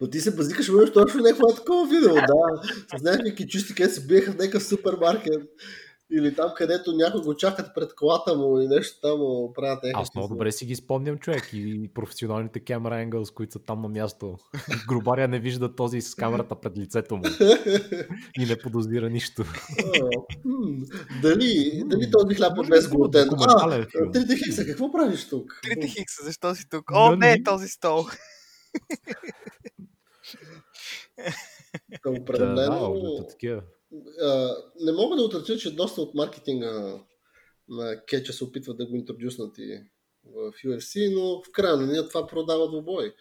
Но ти се базикаш, бъдеш точно някакво такова видео, да. С някакви кичисти, където се биеха в някакъв супермаркет. Или там, където някой го чакат пред колата му и нещо там му правят някакви. Аз много добре си ги спомням, човек, и професионалните камера ангълс, които са там на място. Грубаря не вижда този с камерата пред лицето му и не подозира нищо. дали, дали този хляб е без глутен? А, трите хикса, какво правиш тук? Трите хикса, защо си тук? О, не, този стол. Определено. Да, да, не мога да отреча, че доста от маркетинга на Кетча се опитват да го интродюснат и в UFC, но в края на нея това продава двубой.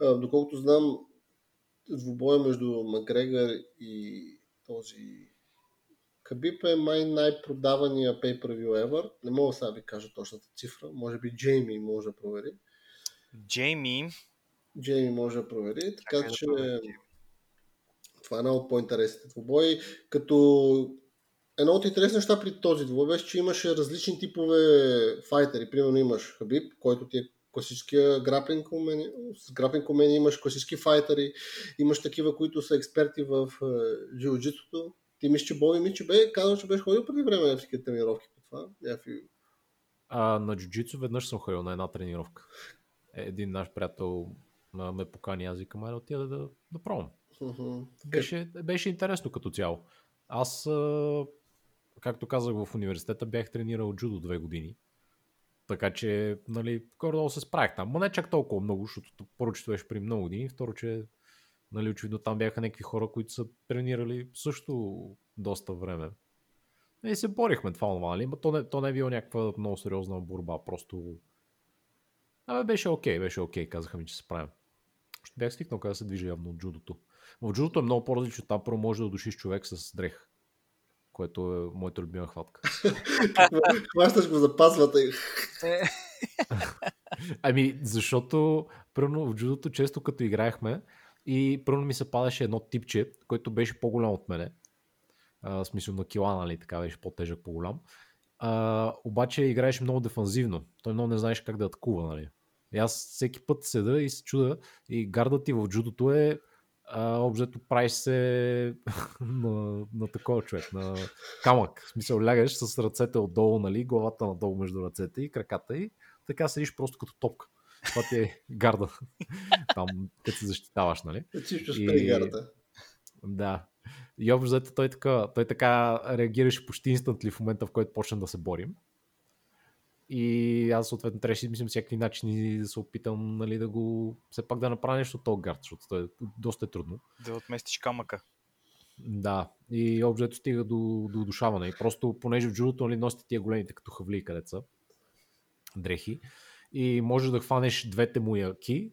Доколкото знам, двубоя между Макгрегор и този Кабип е май най-продавания pay-per-view ever. Не мога сега да ви кажа точната цифра. Може би Джейми може да провери. Джейми? Джейми може да провери. Така че... Да това е едно от по-интересните двубои. Като едно от интересни неща при този двубой беше, че имаше различни типове файтери. Примерно имаш Хабиб, който ти е класическия граплинг умени. С граплинг умени имаш класически файтери, имаш такива, които са експерти в е, джиу-джитото. Ти мислиш, че Боби Мичи бе казал, че беше ходил преди време на всички тренировки по това. Някакви... А, на джиу-джитсу веднъж съм ходил на една тренировка. Е, един наш приятел ме покани, аз викам, да отида да, да пробвам. Uh-huh. Беше, беше интересно като цяло. Аз, както казах в университета, бях тренирал джудо две години. Така че, нали, горе се справих там. Но не чак толкова много, защото първо, че беше при много години, второ, че нали, очевидно там бяха някакви хора, които са тренирали също доста време. И се борихме това, нали? Но то не, то не е било някаква много сериозна борба, просто... Абе, беше окей, okay, беше окей, okay, казаха ми, че се справим. Бях стикнал къде се движи явно от джудото. В джудото е много по-различно. Там първо може да душиш човек с дрех, което е моята любима хватка. Хващаш го за пасвата и... ами, защото първо в джудото често като играехме и първо ми се падаше едно типче, което беше по-голям от мене. в смисъл на кила, нали, така беше по-тежък, по-голям. А, обаче играеш много дефанзивно. Той много не знаеш как да атакува, нали. И аз всеки път седа и се чуда и гарда ти в джудото е обзето правиш се на, на такова човек, на камък. В смисъл, лягаш с ръцете отдолу, нали, главата надолу между ръцете и краката и така седиш просто като топка. Това ти е гарда. Там, къде се защитаваш, нали? Чисто и... гарда. Да. И общо той така, той така реагираше почти инстантли в момента, в който почнем да се борим. И аз съответно трябваше да измислям всякакви начини да се опитам нали, да го все пак да направя нещо от този гард, защото то е доста е трудно. Да отместиш камъка. Да, и обжето стига до, до удушаване. И просто, понеже в джудото нали, носите тия големите като хавли където са, дрехи, и можеш да хванеш двете му яки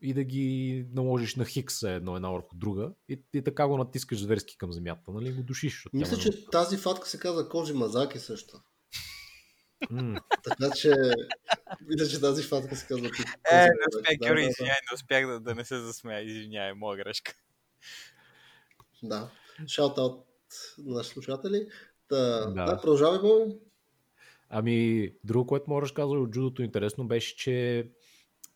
и да ги наложиш на хикс едно една върху друга и, и така го натискаш зверски към земята, нали, го душиш. Мисля, че тази фатка се казва Кожи Мазаки също. Mm. така че, мисля, че тази фатка се казва тук. Е, не успях, да, Георги, да, извиняй, не успях да, да не се засмея, извиняй, моя грешка. Да, шаут-аут на нашите слушатели. Да, да. да продължавай, Бой. Ами, друго, което можеш да от джудото интересно беше, че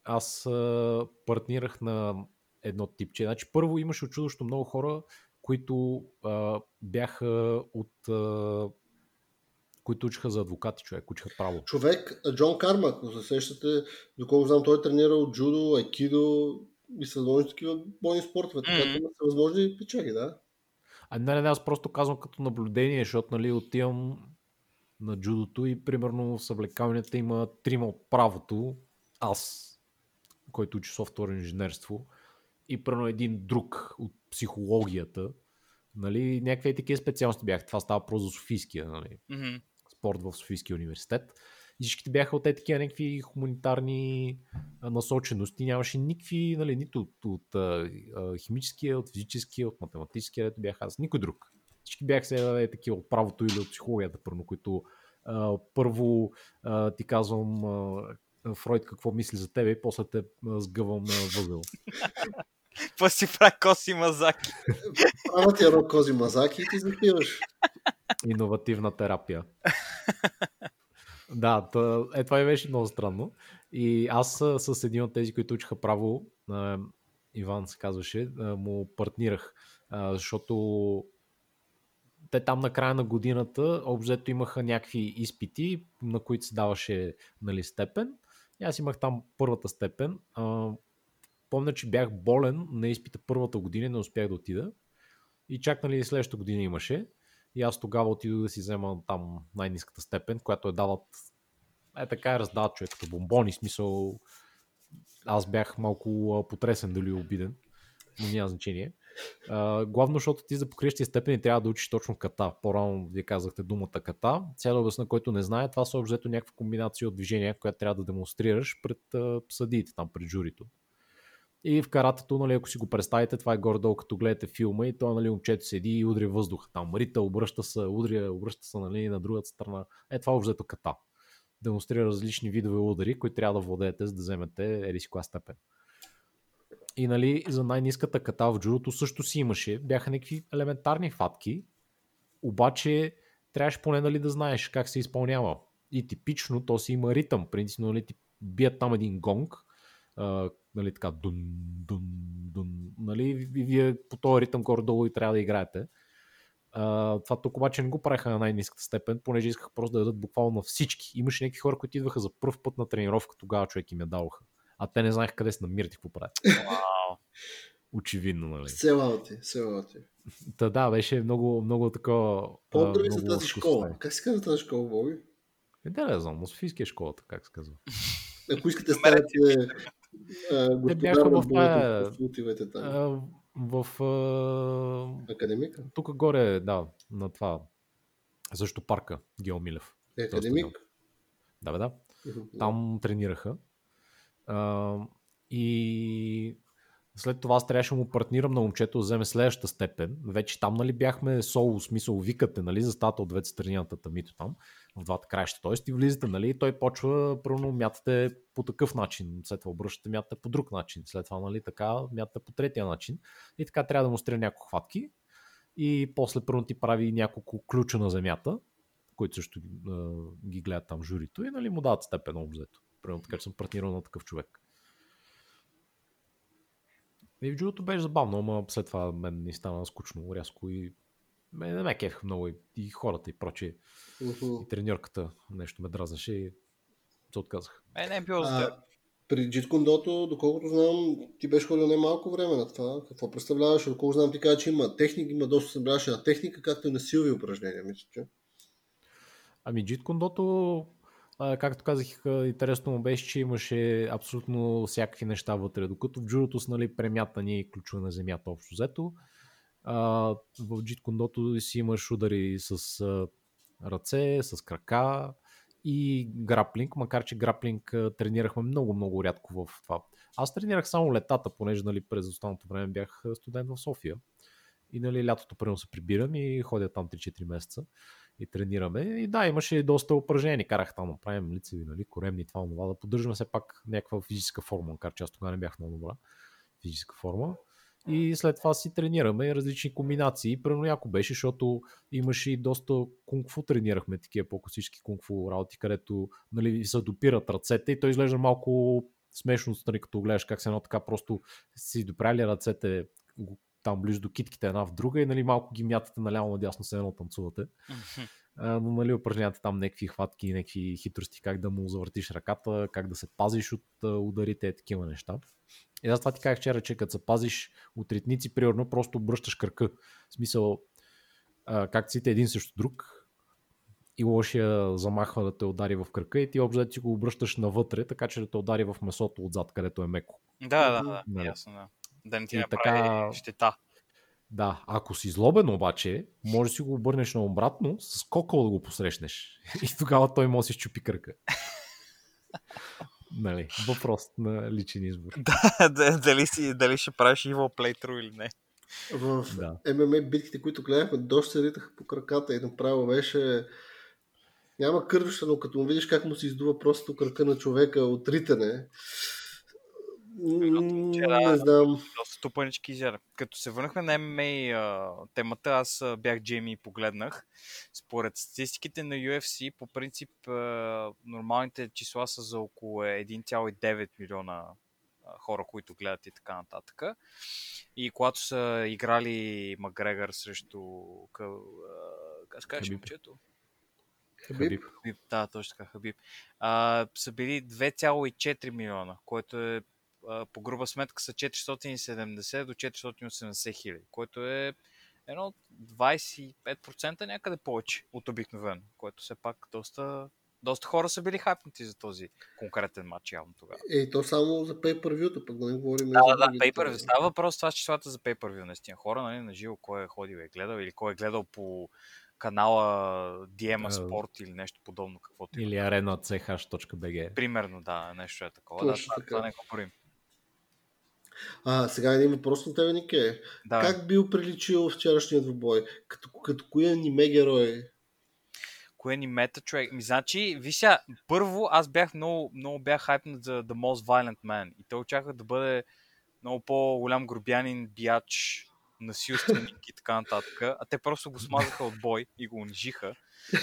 аз а, партнирах на едно типче. Значи, първо имаше очудващо много хора, които а, бяха от а, които учиха за адвокати, човек, учиха право. Човек, Джон Кармак, ако се сещате, доколко знам, той е тренирал джудо, айкидо и са възможни такива бойни спортове, така mm-hmm. са възможни печали, да? А не, не, аз просто казвам като наблюдение, защото нали, отивам на джудото и примерно в съвлекаванията има трима от правото, аз, който учи софтуер инженерство, и примерно един друг от психологията, нали, някакви такива специалности бяха. Това става просто за Софийския, нали. Mm-hmm спорт в Софийския университет. И всичките бяха от такива някакви хуманитарни насочености. Нямаше никакви, нали, нито от, от, от химическия, от физическия, от математическия, ето бях аз, никой друг. Всички бяха се е, такива от правото или от психологията, първо, които а, първо а, ти казвам а, Фройд какво мисли за тебе и после те а, сгъвам на възел. Па си прави коси мазаки. Правят ти едно кози мазаки и ти запиваш. Иновативна терапия. да, тъ, е, това и беше много странно. И аз с един от тези, които учиха право, Иван се казваше, му партнирах, защото те там на края на годината обзето имаха някакви изпити, на които се даваше нали, степен. И аз имах там първата степен. Помня, че бях болен на изпита първата година, не успях да отида. И чак нали, следващата година имаше. И аз тогава отидох да си взема там най-низката степен, която е дават е така е раздават човек като бомбони, смисъл аз бях малко потресен дали обиден, но няма значение. Uh, главно, защото ти за покриващи степени трябва да учиш точно ката. По-рано вие казахте думата ката. Сега да обясна, който не знае, това са обзето някаква комбинация от движения, която трябва да демонстрираш пред uh, съдиите, там пред журито. И в каратето, нали, ако си го представите, това е горе-долу, като гледате филма и то, нали, момчето седи и удря въздуха. Там рита, обръща се, удря, обръща се нали, на другата страна. Е, това обзето ката. Демонстрира различни видове удари, които трябва да владеете, за да вземете еди си степен. И нали, за най-низката ката в джудото също си имаше. Бяха някакви елементарни фатки, обаче трябваше поне нали, да знаеш как се изпълнява. И типично то си има ритъм. Принципно нали, ти бият там един гонг, нали, така дун, дун, дун, нали, и вие по този ритъм горе-долу и трябва да играете. А, това тук обаче не го правиха на най-низката степен, понеже исках просто да дадат буквално на всички. Имаше някакви хора, които идваха за първ път на тренировка, тогава човек им я даваха а те не знаеха къде се намират и какво правят. Очевидно, нали? Селаути, селаути. Та да, беше много, много такова... По-добре за тази школа. Как се казва тази школа, Боби? Е, да, не знам, Софийския школата, как се казва. Ако искате станете те бяха в тая... там. В... Академика? Тук горе, да, на това. Също парка, Геомилев. Е, академик? Да, бе, да. Там тренираха. Uh, и след това аз трябваше му партнирам на момчето да вземе следващата степен. Вече там нали бяхме соло, смисъл викате, нали, за стата от двете страни на татамито там, в двата краища. Тоест и влизате, нали, той почва, първо мятате по такъв начин, след това обръщате, мятате по друг начин, след това, нали, така, мятате по третия начин. И така трябва да демонстрира няколко хватки. И после първо ти прави няколко ключа на земята, които също ги гледат там журито и нали, му дават степен обзето. Примерно така, че съм партнирал на такъв човек. И в джудото беше забавно, ама след това мен ни стана скучно, рязко и ме, не ме кефих много и, и хората и прочие. Uh-huh. И треньорката нещо ме дразнаше и се отказах. Е, не е било за При джиткондото, доколкото знам, ти беше ходил не малко време на това. Какво представляваш? Доколко знам, ти каза, че има техника, има доста събраваше на техника, както и на силови упражнения, мисля, че. Ами джиткондото както казах, интересно му беше, че имаше абсолютно всякакви неща вътре, докато в джудото са нали, премятани ключове на земята общо взето. В джиткондото си имаш удари с а, ръце, с крака и граплинг, макар че граплинг тренирахме много-много рядко в това. Аз тренирах само летата, понеже нали, през останалото време бях студент в София. И нали, лятото първо се прибирам и ходя там 3-4 месеца и тренираме. И да, имаше доста упражнения. Карах там правим лицеви, нали, коремни, това, това, да поддържаме все пак някаква физическа форма, макар че аз тогава не бях много добра физическа форма. И след това си тренираме различни комбинации. Прено яко беше, защото имаше и доста кунг-фу тренирахме, такива по-класически кунг-фу работи, където нали, се допират ръцете и той изглежда малко смешно, нали, като гледаш как се едно така просто си допряли ръцете, там близо до китките една в друга и нали, малко ги мятате наляво надясно се едно танцувате. но нали, упражнявате там някакви хватки, някакви хитрости, как да му завъртиш ръката, как да се пазиш от ударите, такива неща. И затова ти казах вчера, че като се пазиш от ритници, примерно, просто обръщаш кръка. В смисъл, как ците един срещу друг, и лошия замахва да те удари в кръка и ти общо ти го обръщаш навътре, така че да те удари в месото отзад, където е меко. Да, да, да, нали? ясно, да да не ти направи така... щета. Да, ако си злобен обаче, може да си го обърнеш на обратно, с кокъл да го посрещнеш. И тогава той може да си щупи кръка. нали, въпрос на личен избор. да, дали, си, дали ще правиш evil playthrough или не. В да. ММА битките, които гледахме, доста се ритаха по краката и направо беше Няма кървища, но като му видиш как му се издува просто кръка на човека от ритане, не знам. Доста тупанички изяда. Като се върнахме на ММА темата, аз бях Джейми и погледнах. Според статистиките на UFC, по принцип нормалните числа са за около 1,9 милиона хора, които гледат и така нататък. И когато са играли Макгрегор срещу... Как кажеш момчето? Хабиб. Хабиб. Да, точно така, Хабиб. А, са били 2,4 милиона, което е по груба сметка са 470 до 480 хиляди, което е едно 25% някъде повече от обикновено, което все пак доста, доста хора са били хайпнати за този конкретен матч явно тогава. Е, то само за pay per view пък да не говорим да, да, pay per view. Става въпрос това с числата за pay per view наистина. Хора, нали, на живо, кой е ходил и е гледал или кой е гледал по канала Диема uh, Спорт или нещо подобно, каквото Или арена ch.bg. Примерно, да, нещо е такова. Точно да, така. това не говорим. А, сега един въпрос на тебе, Нике. Да. Как бил приличил вчерашният двубой? Като, като кои аниме герой? Кое анимета човек? Ми, значи, вися, първо аз бях много, много бях хайпнат за The Most Violent Man и той очаква да бъде много по-голям грубянин, биач, насилственик и така нататък, а те просто го смазаха от бой и го унижиха.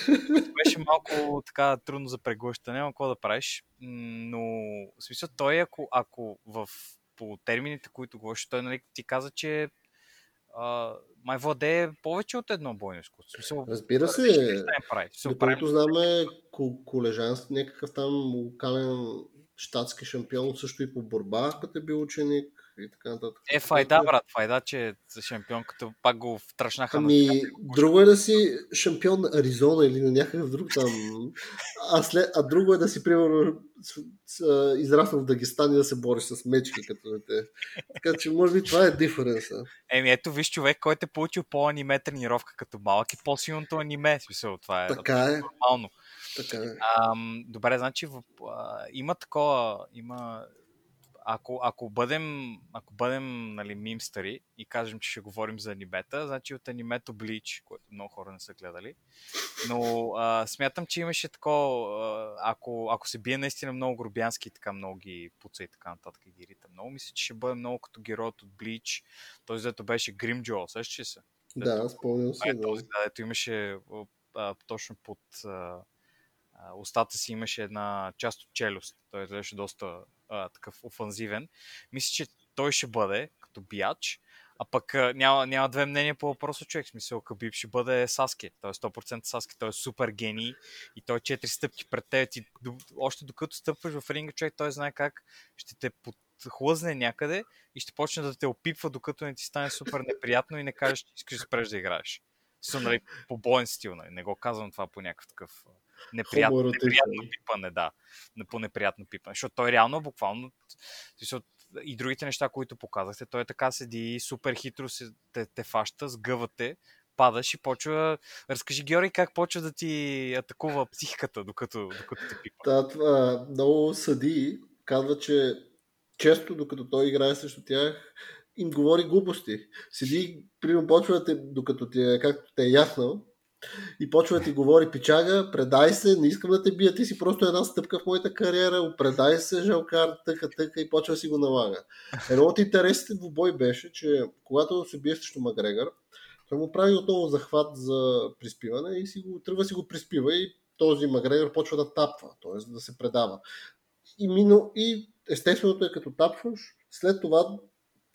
Беше малко така трудно за преглъщане, няма какво да правиш, но в смисъл той, ако, ако в по термините, които говориш, той нали, ти каза, че а, май владее повече от едно бойно изкуство. Смисъл, Разбира се. Доколкото знаме, колежанство, някакъв там локален щатски шампион, също и по борба, като е бил ученик и така нататък. Е, файда, брат, файда, че е шампион, като пак го втрашнаха. Ами, на друго е да си шампион на Аризона или на някакъв друг там. А, след, а друго е да си, примерно, израснал в Дагестан и да се бориш с мечки като дете. Така че, може би, това е диференса. Еми, ето, виж човек, който е получил по-аниме тренировка като малък и по-силното аниме. Смисъл, това е, така е. нормално. Така е. А, добре, значи, в, а, има такова, има ако, ако бъдем, ако бъдем нали, мимстъри и кажем, че ще говорим за анимета, значи от анимето Bleach, което много хора не са гледали. Но а, смятам, че имаше такова, ако, ако се бие наистина много грубянски, така много ги пуца и така нататък и ги рита много, мисля, че ще бъде много като героят от Bleach, този, дето беше Гримджо, също се? Да, спомням се. Да. Този, да, ето имаше а, точно под а, устата си имаше една част от челюст. Той беше доста а, такъв офанзивен. Мисля, че той ще бъде като биач, а пък няма, няма две мнения по въпроса човек. Смисъл, Кабиб ще бъде Саске. Той е 100% Саске. Той е супер гений и той е 4 стъпки пред теб. Ти, още докато стъпваш в ринга, човек, той знае как ще те подхлъзне някъде и ще почне да те опипва, докато не ти стане супер неприятно и не кажеш, че искаш да спреш да играеш. Смисъл, нали, по боен стил, нали. Не го казвам това по някакъв такъв неприятно, неприятно пипане, да. По-неприятно пипане. Защото той реално, буквално, и другите неща, които показахте, той така седи супер хитро се, те, те фаща, сгъвате, падаш и почва... Разкажи, Георги, как почва да ти атакува психиката, докато, докато те пипа. Да, това много съди казва, че често, докато той играе срещу тях, им говори глупости. Седи, примерно, почва докато ти е, както те е яснал, и почва да ти говори пичага, предай се, не искам да те бия, ти си просто една стъпка в моята кариера, предай се, жалкар, тъка, тъка и почва да си го налага. Едно от интересите в бой беше, че когато се бие срещу Макгрегор, той му прави отново захват за приспиване и си го, тръгва си го приспива и този Макгрегор почва да тапва, т.е. да се предава. И, мино, и естественото е като тапваш, след това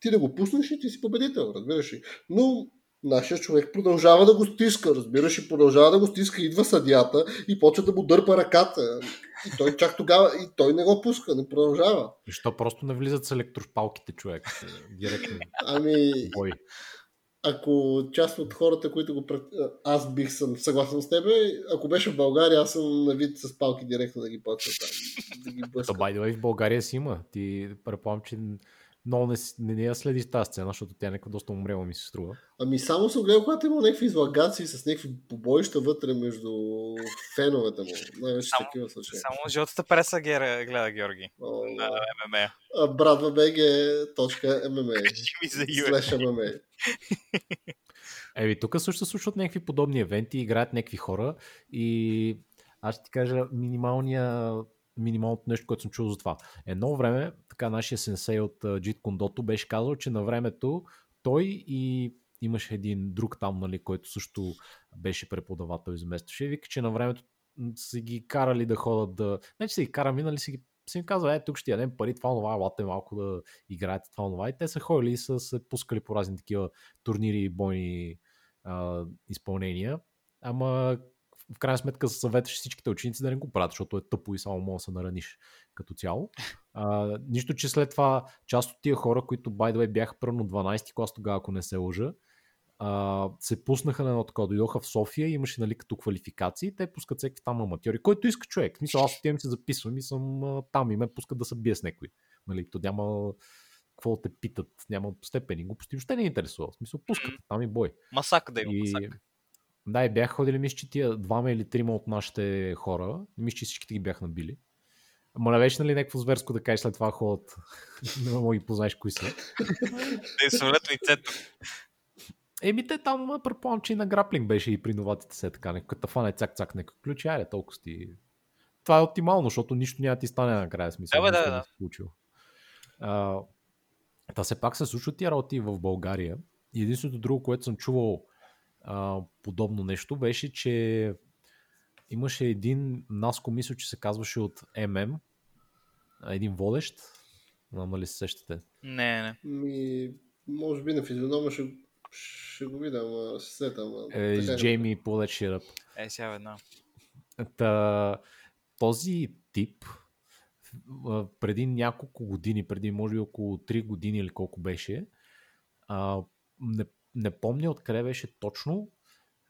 ти да го пуснеш и ти си победител, разбираш ли. Но нашия човек продължава да го стиска, разбираш, и продължава да го стиска, идва съдята и почва да му дърпа ръката. И той чак тогава, и той не го пуска, не продължава. И що просто не влизат с електрошпалките човек? Директно. Ами, Бой. ако част от хората, които го... Аз бих съм съгласен с тебе, ако беше в България, аз съм на вид с палки директно да ги почва там. Да ги блъскам. в България си има. Ти предполагам, че но не, не, не я следиш тази сцена, защото тя е някаква доста умрела ми се струва. Ами само съм гледал, когато има някакви излагации с някакви побоища вътре между феновете му. Най-вече само, такива случаи. Само жълтата преса гледа, гледа Георги О, на ММА. Bradva.bg.mma Слеша ММА. Еви, тук също случват някакви подобни евенти, играят някакви хора и аз ще ти кажа минималния минималното нещо, което съм чул за това. Едно време, така нашия сенсей от Джит Кондото беше казал, че на времето той и имаше един друг там, нали, който също беше преподавател и. Вика, че на времето са ги карали да ходят да... Не, че са ги карали, нали, са ги си им казва, е, тук ще ядем пари, това, това, лате малко да играете това, това. И те са ходили и са се пускали по разни такива турнири и бойни а, изпълнения. Ама в крайна сметка съветваш всичките ученици да не го правят, защото е тъпо и само може да се нараниш като цяло. А, нищо, че след това част от тия хора, които by the way бяха първо 12 клас тогава, ако не се лъжа, а, се пуснаха на едно такова, дойдоха в София, имаше нали, като квалификации, те пускат всеки там аматьори. Който иска човек. Мисля, аз отивам се записвам и съм а, там и ме пускат да се бие с някой. Нали, то няма какво те питат, няма степени, глупости, въобще не интересува. В смисъл, пускат, там и бой. Масак да има, и... масак. Да, и бяха ходили, мисля, че тия двама или трима от нашите хора, мисля, че всичките ги бях набили. Ама не беше нали някакво зверско да кажеш след това ходят. не мога ги познаеш кои са. Те свалят лицето. Еми те там, предполагам, че и на граплинг беше и при новатите се така, някакъв фане цак-цак, някакъв ключ, айде толкова сти. Това е оптимално, защото нищо няма ти стане накрая смисъл. Да, да, да. Случил. А, та се пак се случват тия работи в България. И единственото друго, което съм чувал а, подобно нещо, беше, че имаше един Наско, мисля, че се казваше от ММ, един водещ. Не знам дали се сещате. Не, не. Ми, може би на физионома ще ще го видя, ама се сетам. Е, с Джейми Pull That Е, сега една. Та, този тип преди няколко години, преди може би около 3 години или колко беше, а, не, не помня откъде беше точно,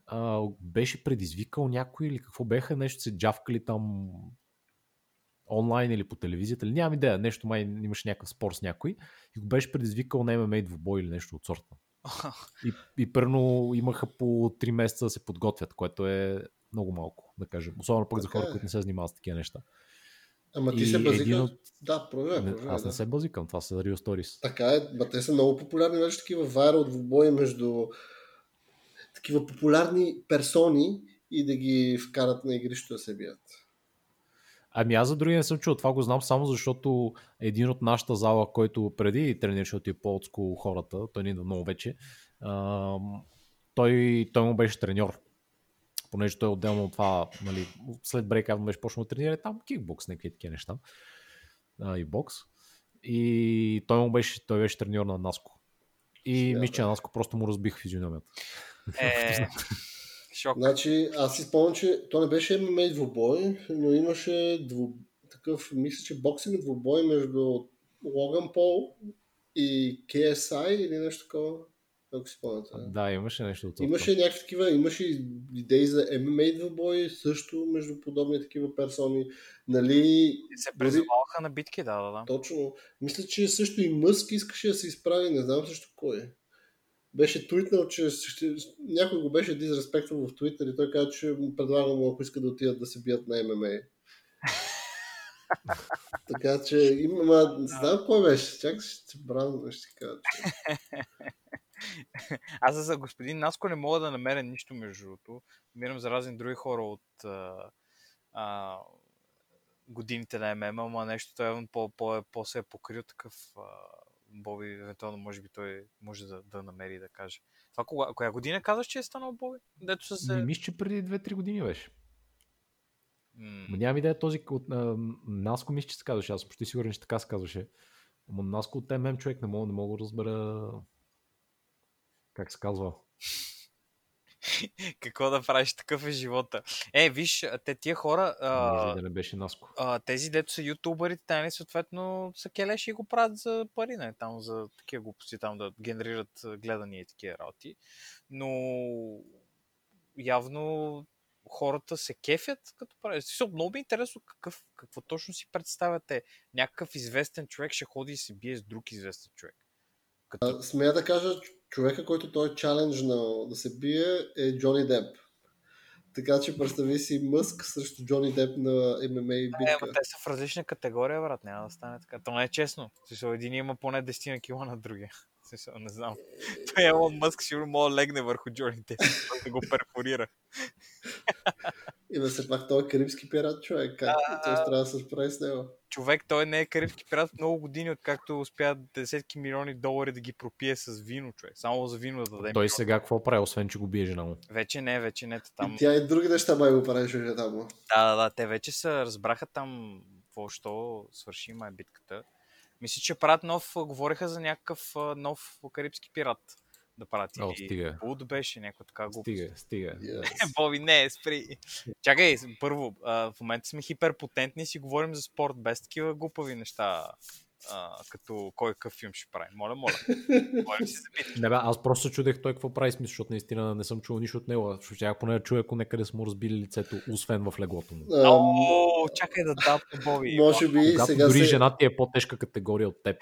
а, беше предизвикал някой или какво беха, нещо се джавкали там онлайн или по телевизията, или нямам идея, нещо май имаше някакъв спор с някой и го беше предизвикал на MMA двубой или нещо от сорта. И, и първо имаха по 3 месеца да се подготвят, което е много малко, да кажем. Особено пък за хора, е. които не се занимават с такива неща. Ама ти и се базикаш? От... Да, проверя, Аз не да. се базикам, това са Real Stories. Така е, ма те са много популярни вече такива вайрал двубои между такива популярни персони и да ги вкарат на игрището да се бият. Ами аз за други не съм чул. Това го знам само защото един от нашата зала, който преди тренираше от по хората, той не идва много вече, той, той му беше треньор. Понеже той отделно от това, нали, след брейка беше почнал да тренира там кикбокс, някакви такива неща. А, и бокс. И той му беше, той беше треньор на Наско. И мисля, че на Наско просто му разбих физиономията. Е... Шок. Значи, аз си спомням, че то не беше MMA двубой, но имаше дву... такъв, мисля, че боксинг двубой между Логан Пол и KSI или нещо такова. Ако си спомняте. Да, имаше нещо от това. Имаше някакви такива, имаше идеи за MMA двубой също между подобни такива персони. Нали, се призоваваха на битки, да, да, да. Точно. Мисля, че също и Мъск искаше да се изправи, не знам също кой беше твитнал, че ще, някой го беше дизреспектвал в Твитър и той каза, че му предлага му, ако иска да отидат да се бият на ММА. така че има, знам кой беше, чак ще бран, ще кажа. Че... Аз за господин Наско не мога да намеря нищо между другото. Намирам за разни други хора от а, а, годините на ММА, ама нещо той е по, по, по, се е покрил такъв а, Боби, евентуално, може би той може да, да намери да каже. Това кога, коя година казваш, че е станал Боби? Дето са се... Не мисля, че преди 2-3 години беше. Mm. Нямам идея този от а, Наско мисля, че се казваше. Аз почти сигурен, че така се казваше. Ама Наско от ММ човек не мога, не мога да разбера как се казва. Какво да правиш? Такъв е живота. Е, виж, те тия хора... А, Може да не беше наско. А, тези, дето са ютубърите, те, нали, съответно, са келеши и го правят за пари, не, там за такива глупости, там да генерират гледания и такива работи. Но явно хората се кефят като правят. Също много ми е интересно какъв, какво точно си представяте. Някакъв известен човек ще ходи и се бие с друг известен човек. Като... Смея да кажа, човека, който той е чаленджнал да се бие е Джони Деп. Така че представи си Мъск срещу Джони Деп на ММА и битка. Е, те са в различна категория, брат. Няма да стане така. То не е честно. Смисъл, един има поне 10 на кила на другия. Смисъл, не знам. Той Елон Мъск сигурно може да легне върху Джони Деп, да го перфорира. И да се пак той е карибски пират, човек. Как А, той трябва да се справи с него? Човек, той не е карибски пират много години, откакто успя десетки милиони долари да ги пропие с вино, човек. Само за вино да даде. Той сега какво прави, освен че го бие жена му? Вече не, вече не. Там... И тя и други неща май го правеше жена му. Да, да, да, те вече се разбраха там какво, що свърши май битката. Мисля, че правят нов, говореха за някакъв нов карибски пират да правят. О, Или стига. Буд беше някаква така глупост. Стига, стига. Yes. Боби, не, спри. Чакай, първо, а, в момента сме хиперпотентни и си говорим за спорт, без такива глупави неща, а, като кой какъв филм ще прави. Моля, моля. Говорим си за. Не бе, аз просто се чудех той какво прави смисъл, защото наистина не съм чувал нищо от него. Защото тях поне чуя, ако някъде са му разбили лицето, освен в леглото му. Ам, О, чакай да дам Боби. може би Когато сега дори се... жена ти е по-тежка категория от теб.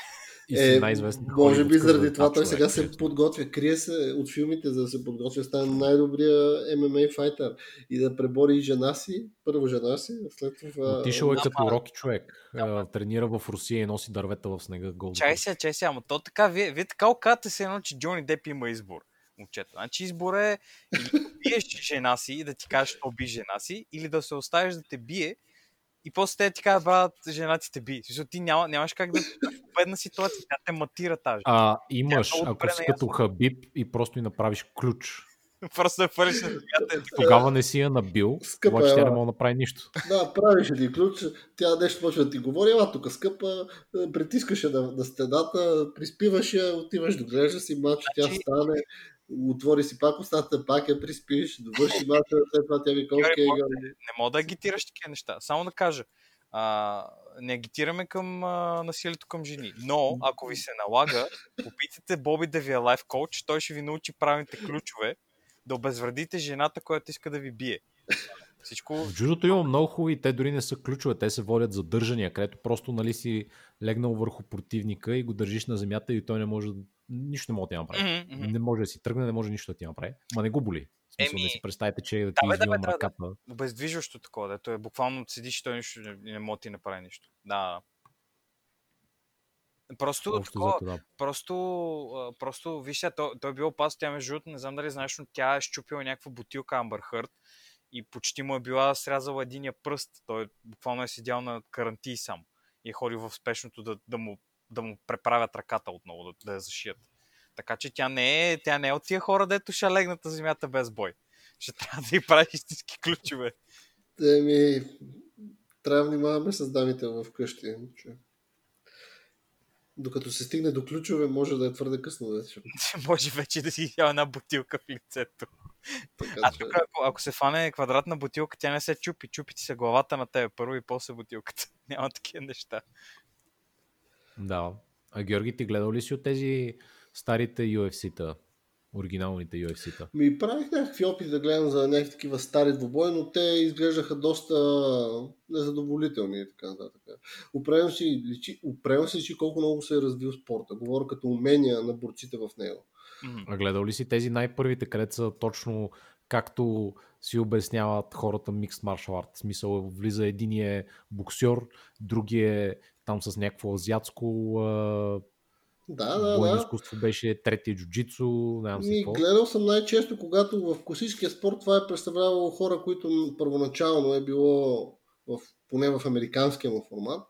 И си Е, най-известен. може би заради това той човек, сега се подготвя, крие се от филмите, за да се подготвя, да стане най-добрия ММА файтър и да пребори и жена си, първо жена си, след това... Отишъл е да, като роки човек. А, Тренира в Русия и носи дървета в снега. Гол. Чай сега, чай сега, ама то така, вие, вие така оказвате се едно, че Джони Деп има избор. Момчета. Значи избор е или да биеш жена си и да ти кажеш, що би жена си, или да се оставиш да те бие и после те ти кажат, брат, жена ти те би. Защото ти няма, нямаш как да в бедна ситуация, тя те матира тази. А, имаш, Тя е много ако си като Хабиб и просто и направиш ключ. Просто да фърлиш на земята. Тогава не си я набил, Скъпа обаче тя е, не може да направи нищо. Да, правиш един ключ, тя нещо почва да ти говори, ела тук скъпа, е, притискаш я на, на стената, приспиваш я, отиваш, доглежда си мач, тя Значи- стане, отвори си пак устата, пак я приспиш, довърши мача, след това тя вика, Георги, окей. Не мога да агитираш такива неща. Само да кажа, а, не агитираме към а, насилието към жени. Но, ако ви се налага, попитайте Боби да ви е лайф коуч, той ще ви научи правилните ключове, да обезвредите жената, която иска да ви бие. Всичко... В джудото има много хубави, те дори не са ключове, те се водят задържания, където просто нали си легнал върху противника и го държиш на земята и той не може, да- нищо не може да ти направи. Мгм. Не може да си тръгне, не може нищо да ти направи. Ма не го боли. В смисъл, Еми, не си представите, че да ти да, да, извивам трябва да- ръката. Обездвижващо такова, дето е буквално седиш и той нищо не, не може да ти направи нищо. Да. Просто Общо такова, да. просто, просто виж сега, той, той е бил опасен, тя между другото, не знам дали знаеш, но тя е щупила някаква бутилка Амбър Хърт и почти му е била срязала единия пръст. Той буквално е седял на карантии сам и е ходил в спешното да, да, му, да му преправят ръката отново, да, да я зашият. Така че тя не, е, тя не е от тия хора, дето ще легнат на земята без бой. Ще трябва да й прави истински ключове. Еми, трябва да внимаваме с дамите в къщи. Че... Докато се стигне до ключове, може да е твърде късно вече. Може вече да си ял една бутилка в лицето. А че... тук, ако, ако се фане квадратна бутилка, тя не се чупи. Чупи ти се главата на тебе първо и после бутилката. Няма такива неща. Да. А Георги, ти гледал ли си от тези старите UFC-та? Оригиналните UFC-та? Ми правих някакви опити да гледам за някакви такива стари двубои, но те изглеждаха доста незадоволителни и така нататък. Определено си, личи, определено си личи колко много се е развил спорта. Говоря като умения на борците в него. М. А гледал ли си тези най-първите, където са точно както си обясняват хората Mixed Martial Art? В смисъл, влиза един е боксер, другия е там с някакво азиатско Да, да, бойно да. изкуство беше, третия джуджицу, не знам си какво. гледал съм най-често, когато в класическия спорт това е представлявало хора, които първоначално е било, в, поне в американския му формат,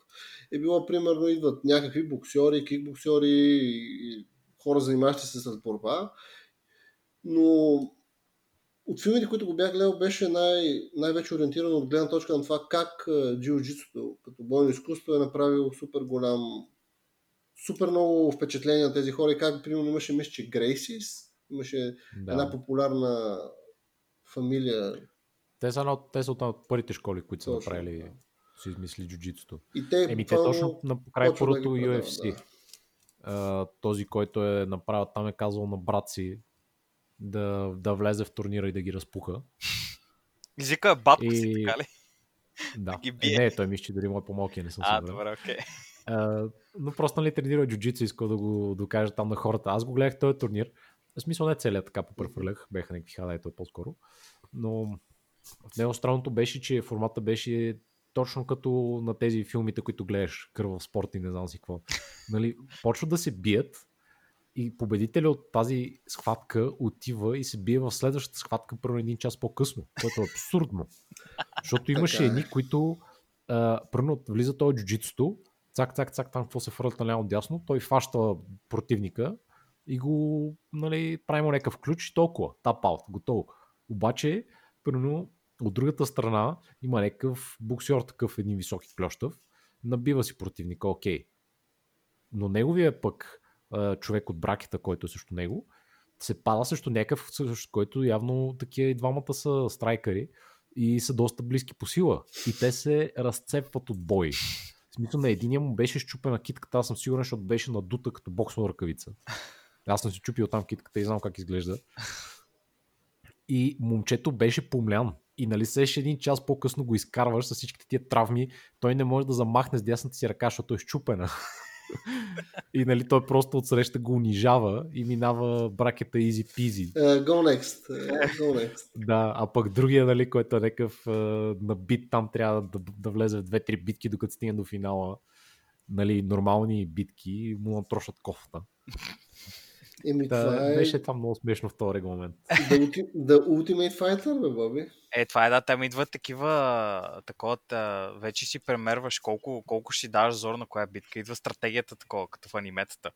е било примерно идват някакви боксери, кикбоксери и хора, занимаващи се с борба. Но от филмите, които го бях гледал, беше най- най-вече ориентирано от гледна точка на това как а, джиу-джитсото като бойно изкуство е направило супер голям супер много впечатления на тези хора и как, примерно, имаше, мисля, че Грейсис, имаше Да. една популярна фамилия Те са, една от, те са от първите школи, които са Точно, направили, да. си измисли джуджитото. и те, Еми, те точно на край да първото UFC. да. А, този, който е направил, там е казал на брат си да, да влезе в турнира и да ги разпуха. Езика е батко си, И- така ли? Да. ги Е, бие. не, той мисля, че дори му е по-малкия, не съм А, сигурен. добре, окей. А, но просто нали тренира джуджицу, искал да го докаже там на хората. Аз го гледах този турнир. В смисъл не целият така попрефърлях, беха някакви хайлайта по-скоро. Но в него странното беше, че формата беше точно като на тези филмите, които гледаш, кръв спорт и не знам си какво. Нали, почват да се бият И победителя от тази схватка отива и се бие в следващата схватка първо един час по-късно, което е абсурдно. Защото имаше е. едни, които първо влиза той джуджитото, цак, цак, цак, там какво се фърлят наляво дясно, той фаща противника и го нали, прави му някакъв ключ и толкова. Тап аут, готово. Обаче, първо, от другата страна има някакъв буксьор такъв, един високи клющав, набива си противника, окей. Но неговия пък човек от бракета, който е срещу него, се пада срещу някакъв, срещу който явно такива и двамата са страйкари и са доста близки по сила. И те се разцепват от бой. В смисъл на единия му беше щупена китката, аз съм сигурен, защото беше надута като боксова ръкавица. Аз съм си чупил там китката и знам как изглежда. И момчето беше помлян. И нали сеш един час по-късно го изкарваш с всичките тия травми, той не може да замахне с дясната си ръка, защото е щупена. и нали той просто отсреща го унижава и минава бракета easy peasy. Uh, go next. Uh, go next. Да, а пък другия, нали, който е някакъв е, набит, там трябва да, да влезе в две-три битки, докато стигне до финала. Нали, нормални битки, му натрошат кофта. Еми, Да, това е Беше това много смешно в този регламент. the, ulti- the Ultimate Fighter, бе, Боби. Е, това е да, там идват такива, такова, та, вече си премерваш колко, колко ще си даваш зор на коя битка. Идва стратегията такова, като в аниметата.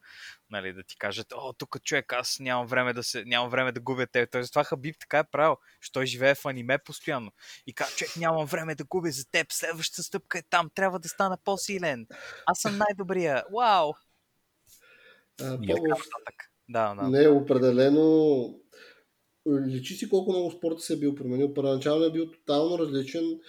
Нали, да ти кажат, о, тук човек, аз нямам време да, се, нямам време да губя те. Тоест, това Хабиб така е правил, що той живее в аниме постоянно. И казва, човек, нямам време да губя за теб, следващата стъпка е там, трябва да стана по-силен. Аз съм най-добрия. Вау! А, по-. Да, да. Не, определено. Личи си колко много спорта се е бил променил. Първоначално е бил тотално различен.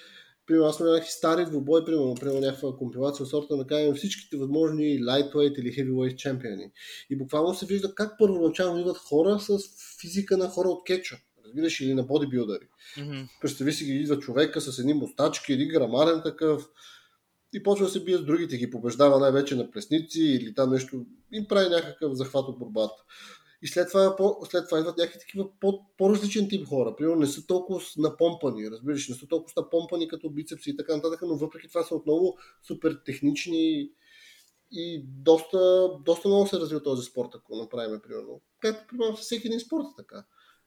Примерно, аз някакви стари двубой, примерно, примерно някаква компилация от сорта на кажем всичките възможни lightweight или heavyweight чемпиони. И буквално се вижда как първоначално идват хора с физика на хора от кетча. Разбираш, или на бодибилдъри. Мгм. Представи си ги идва човека с едни мустачки, един грамарен такъв и почва да се бие с другите, ги побеждава най-вече на плесници или там нещо, им прави някакъв захват от борбата. И след това, по, след това идват някакви такива по, по-различен тип хора. Примерно не са толкова напомпани, разбираш, не са толкова напомпани като бицепси и така нататък, но въпреки това са отново супер технични и доста, доста много се развива този спорт, ако направим, примерно. Както, примерно, всеки един спорт е така,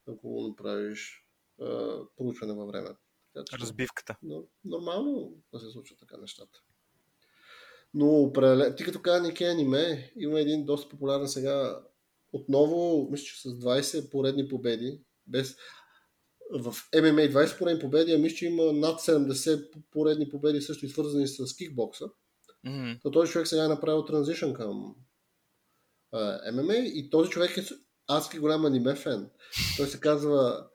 ако го направиш а, проучване във времето. Така че- Разбивката. но, нормално да се случват така нещата. Но определено, ти като каза Нике аниме, има един доста популярен сега, отново, мисля, че с 20 поредни победи, без в MMA 20 поредни победи, а мисля, че има над 70 поредни победи, също и свързани с кикбокса. Мгм. То този човек сега е направил транзишън към а, ММА и този човек е адски голям аниме фен. Той се казва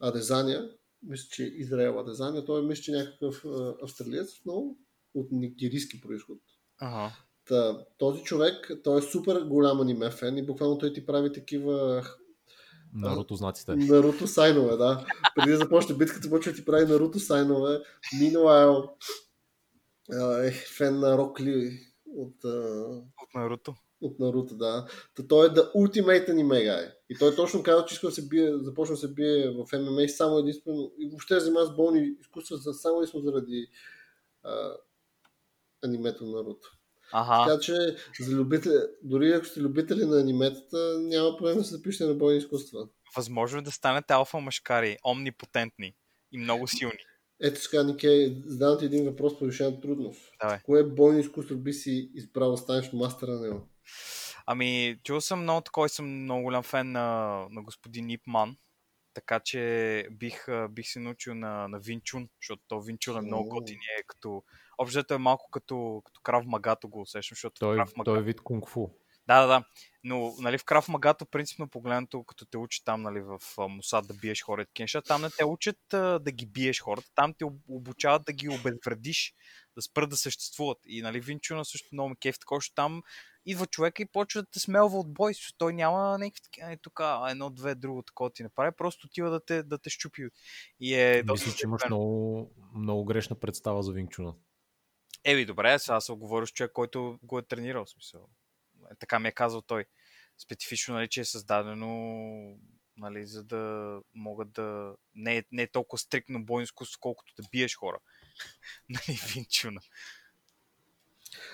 Адезания. Мисля, че Израел Адезания. Той е мисля, че някакъв а, австралиец, но от нигерийски происход. Ага. Та, този човек, той е супер голям аниме фен и буквално той ти прави такива Наруто знаците. Наруто сайнове, да. Преди да започне битката, почва да ти прави Наруто сайнове. Meanwhile, е фен на Рок Ли от, От Наруто. от Наруто, да. Та той е the ultimate anime guy. И той точно казва, че иска да се бие, започна да се бие в ММА само единствено и въобще да занимава с болни изкуства само единствено заради а, анимето на Наруто. Ага. Така че за любители, дори ако сте любители на аниметата, няма проблем да се запишете на бойни изкуства. Възможно е да станете алфа мъжкари, омнипотентни и много силни. Ето сега, Нике, задавам ти един въпрос по решена трудност. Давай. Кое бойно изкуство би си избрал да станеш мастър на него? Ами, чул съм много такой, съм много голям фен на, на господин Ипман. Така че бих, бих се научил на, на Винчун, защото то Винчун е много готин е като... Общо е малко като, като крав магато го усещам, защото Той, крав магато... той е вид кунг-фу. Да, да, да. Но нали, в крав магато, принципно погледнато, като те учат там нали, в Мусад да биеш хората, неща, там не те учат а, да ги биеш хората, там те об- обучават да ги обезвредиш, да спрат да съществуват. И нали, Винчуна също много ме кеф, такова, там идва човек и почва да те смелва от бой, той няма някакви такива, е, тук едно, две, друго такова ти направи, просто отива да те, да те щупи. И е Мисля, че имаш много, много грешна представа за Винчуна. Еми, добре, сега се оговоря с човек, който го е тренирал. Смисъл. Е, така ми е казал той. Специфично, нали, че е създадено нали, за да могат да... Не е, не е толкова стрикно бойно изкуство, колкото да биеш хора. нали, Винчуна.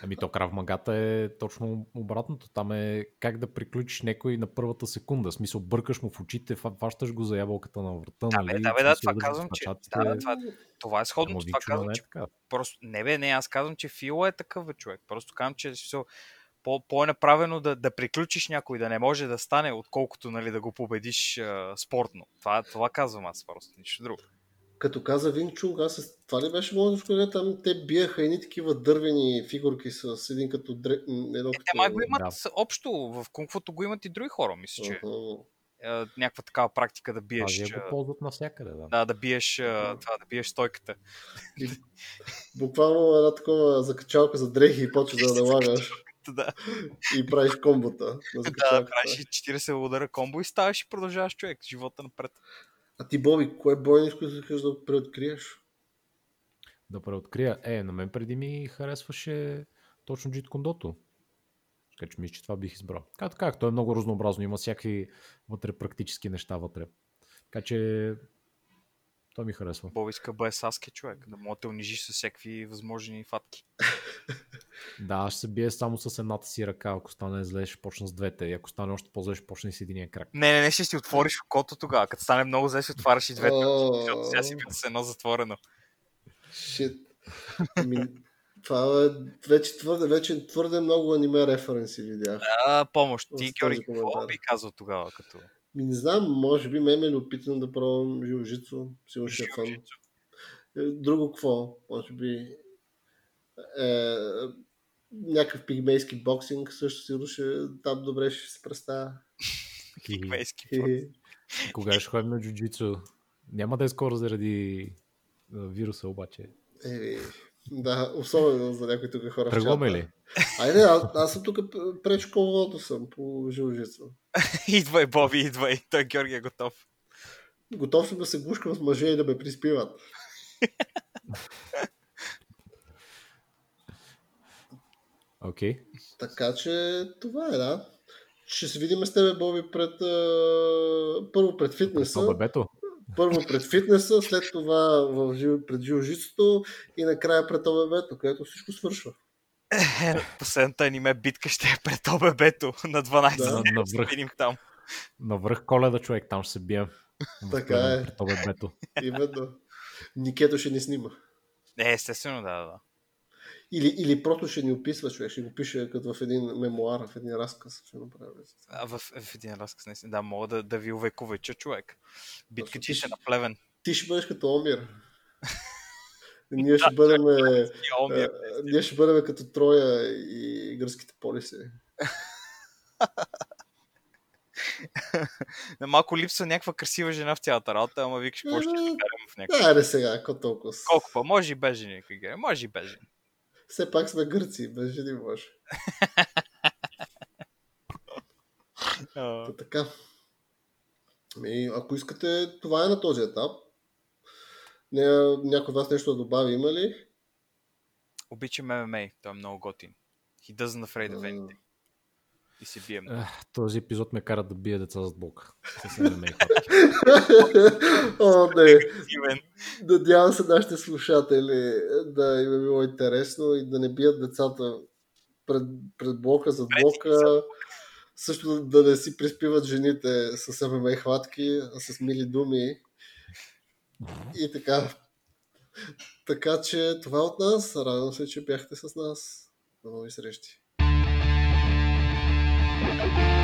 Ами то крав магата е точно обратното. Там е как да приключиш някой на първата секунда. В смисъл, бъркаш му в очите, фащаш го за ябълката на врата. Да, нали? да, бе, да, това казвам, че... Да, да, това, това е сходно. Това казвам, не е че така. просто... Не, бе, не, аз казвам, че Фила е такъв човек. Просто казвам, че все, по, по-е направено да, да приключиш някой, да не може да стане, отколкото нали, да го победиш а, спортно. Това, това казвам аз просто, нищо друго. Като каза Винг Чунг, аз това ли беше модното, където там те биеха едни такива дървени фигурки с един като дре... едно Е, като... те май го имат Да. общо, в кунфото го имат и други хора, мисля, че Аха. е, някаква такава практика да биеш. Азия го а, ползват навсякъде, да. Да, да биеш, а, това, да биеш стойката. Буквално една такова закачалка за дрехи и почва да налагаш Да, и правиш комбота да, закачалката. правиш и 40 удара комбо и ставаш и продължаваш човек, живота напред. А ти, Боби, кое бойнишко искаш да преоткриеш? Да преоткрия. Е, на мен преди ми харесваше точно Джит Кондото. Така че мисля, че това бих избрал. Как така, то е много разнообразно. Има всякакви вътре практически неща вътре. Така че той ми харесва. Боб иска да бъде Саске човек, да може да те унижиш с всякакви възможни фатки. Да, аз ще се бие само с едната си ръка. Ако стане зле, ще почна с двете. И ако стане още по-зле, ще почне с единия крак. Не, не, не, ще си отвориш окото тогава. Като стане много зле, ще отваряш и двете. Защото сега си бил с едно затворено. Шит. Ми, това е вече твърде, вече твърде много аниме референси видях. А, помощ. Ти, Георги, какво би казал тогава? Като... Ми не знам, може би ме ме опитам да пробвам жилжицу. Сигурно ще е фан. Е, Друго какво? Може би е, някакъв пигмейски боксинг също сигурно ще там добре ще се представя. Пигмейски. Хе-хе. Кога ще ходим на джуджицу? Няма да е скоро заради вируса, обаче. Е, да, особено за някои тук хора. Тръгваме ли? Айде, аз, аз съм тук предшколото съм по жилжицу. идвай, Боби, идвай. Той Георги е готов. Готов съм да се гушкам с мъже и да ме приспиват. Окей. Така че това е, да. Ще се видим с тебе, Боби, пред, а, първо пред фитнеса. Бебето? Първо пред фитнеса, след това в, пред жилжицото и накрая пред ОББ-то, където всичко свършва. Последната аниме битка ще е пред ОББ-то на 12. Да. Да, На връх. видим там. Навръх коледа човек, там ще се бием. Така е. Пред ОББ-то. Именно. Никето ще ни снима. Не, естествено, да, да. Или, или просто ще ни описва човек, ще го пише като в един мемуар, в един разказ. Ще направи. А в, в един разказ, наистина, да, мога да, да ви увековеча човек. Битка Точно, ти ти ще ще- на плевен. Ти ще бъдеш като Омир. Ние ще бъдем, е, е, ние ще бъдем като Троя и гръцките полиси. На малко липсва някаква красива жена в цялата работа, ама викаш, какво ще Ами, карам в някакъв. Айде сега, ако толкова. Колко па? Може и без жени. Може и без жени. Все пак сме гърци, без жени може. Така. Ами, ако искате, това е на този етап. Не, някой от вас нещо да добави, има ли? Обичам ММА, той е много готин. He doesn't afraid of anything. И се бием. Този епизод ме кара да бия деца зад блока. С ММА. О, не. Надявам се нашите слушатели да им е било интересно и да не бият децата пред, пред блока, зад блока. Също да не си приспиват жените с ММА хватки, а с мили думи. И така. Така че това е от нас. Радвам се, че бяхте с нас. До нови срещи. thank you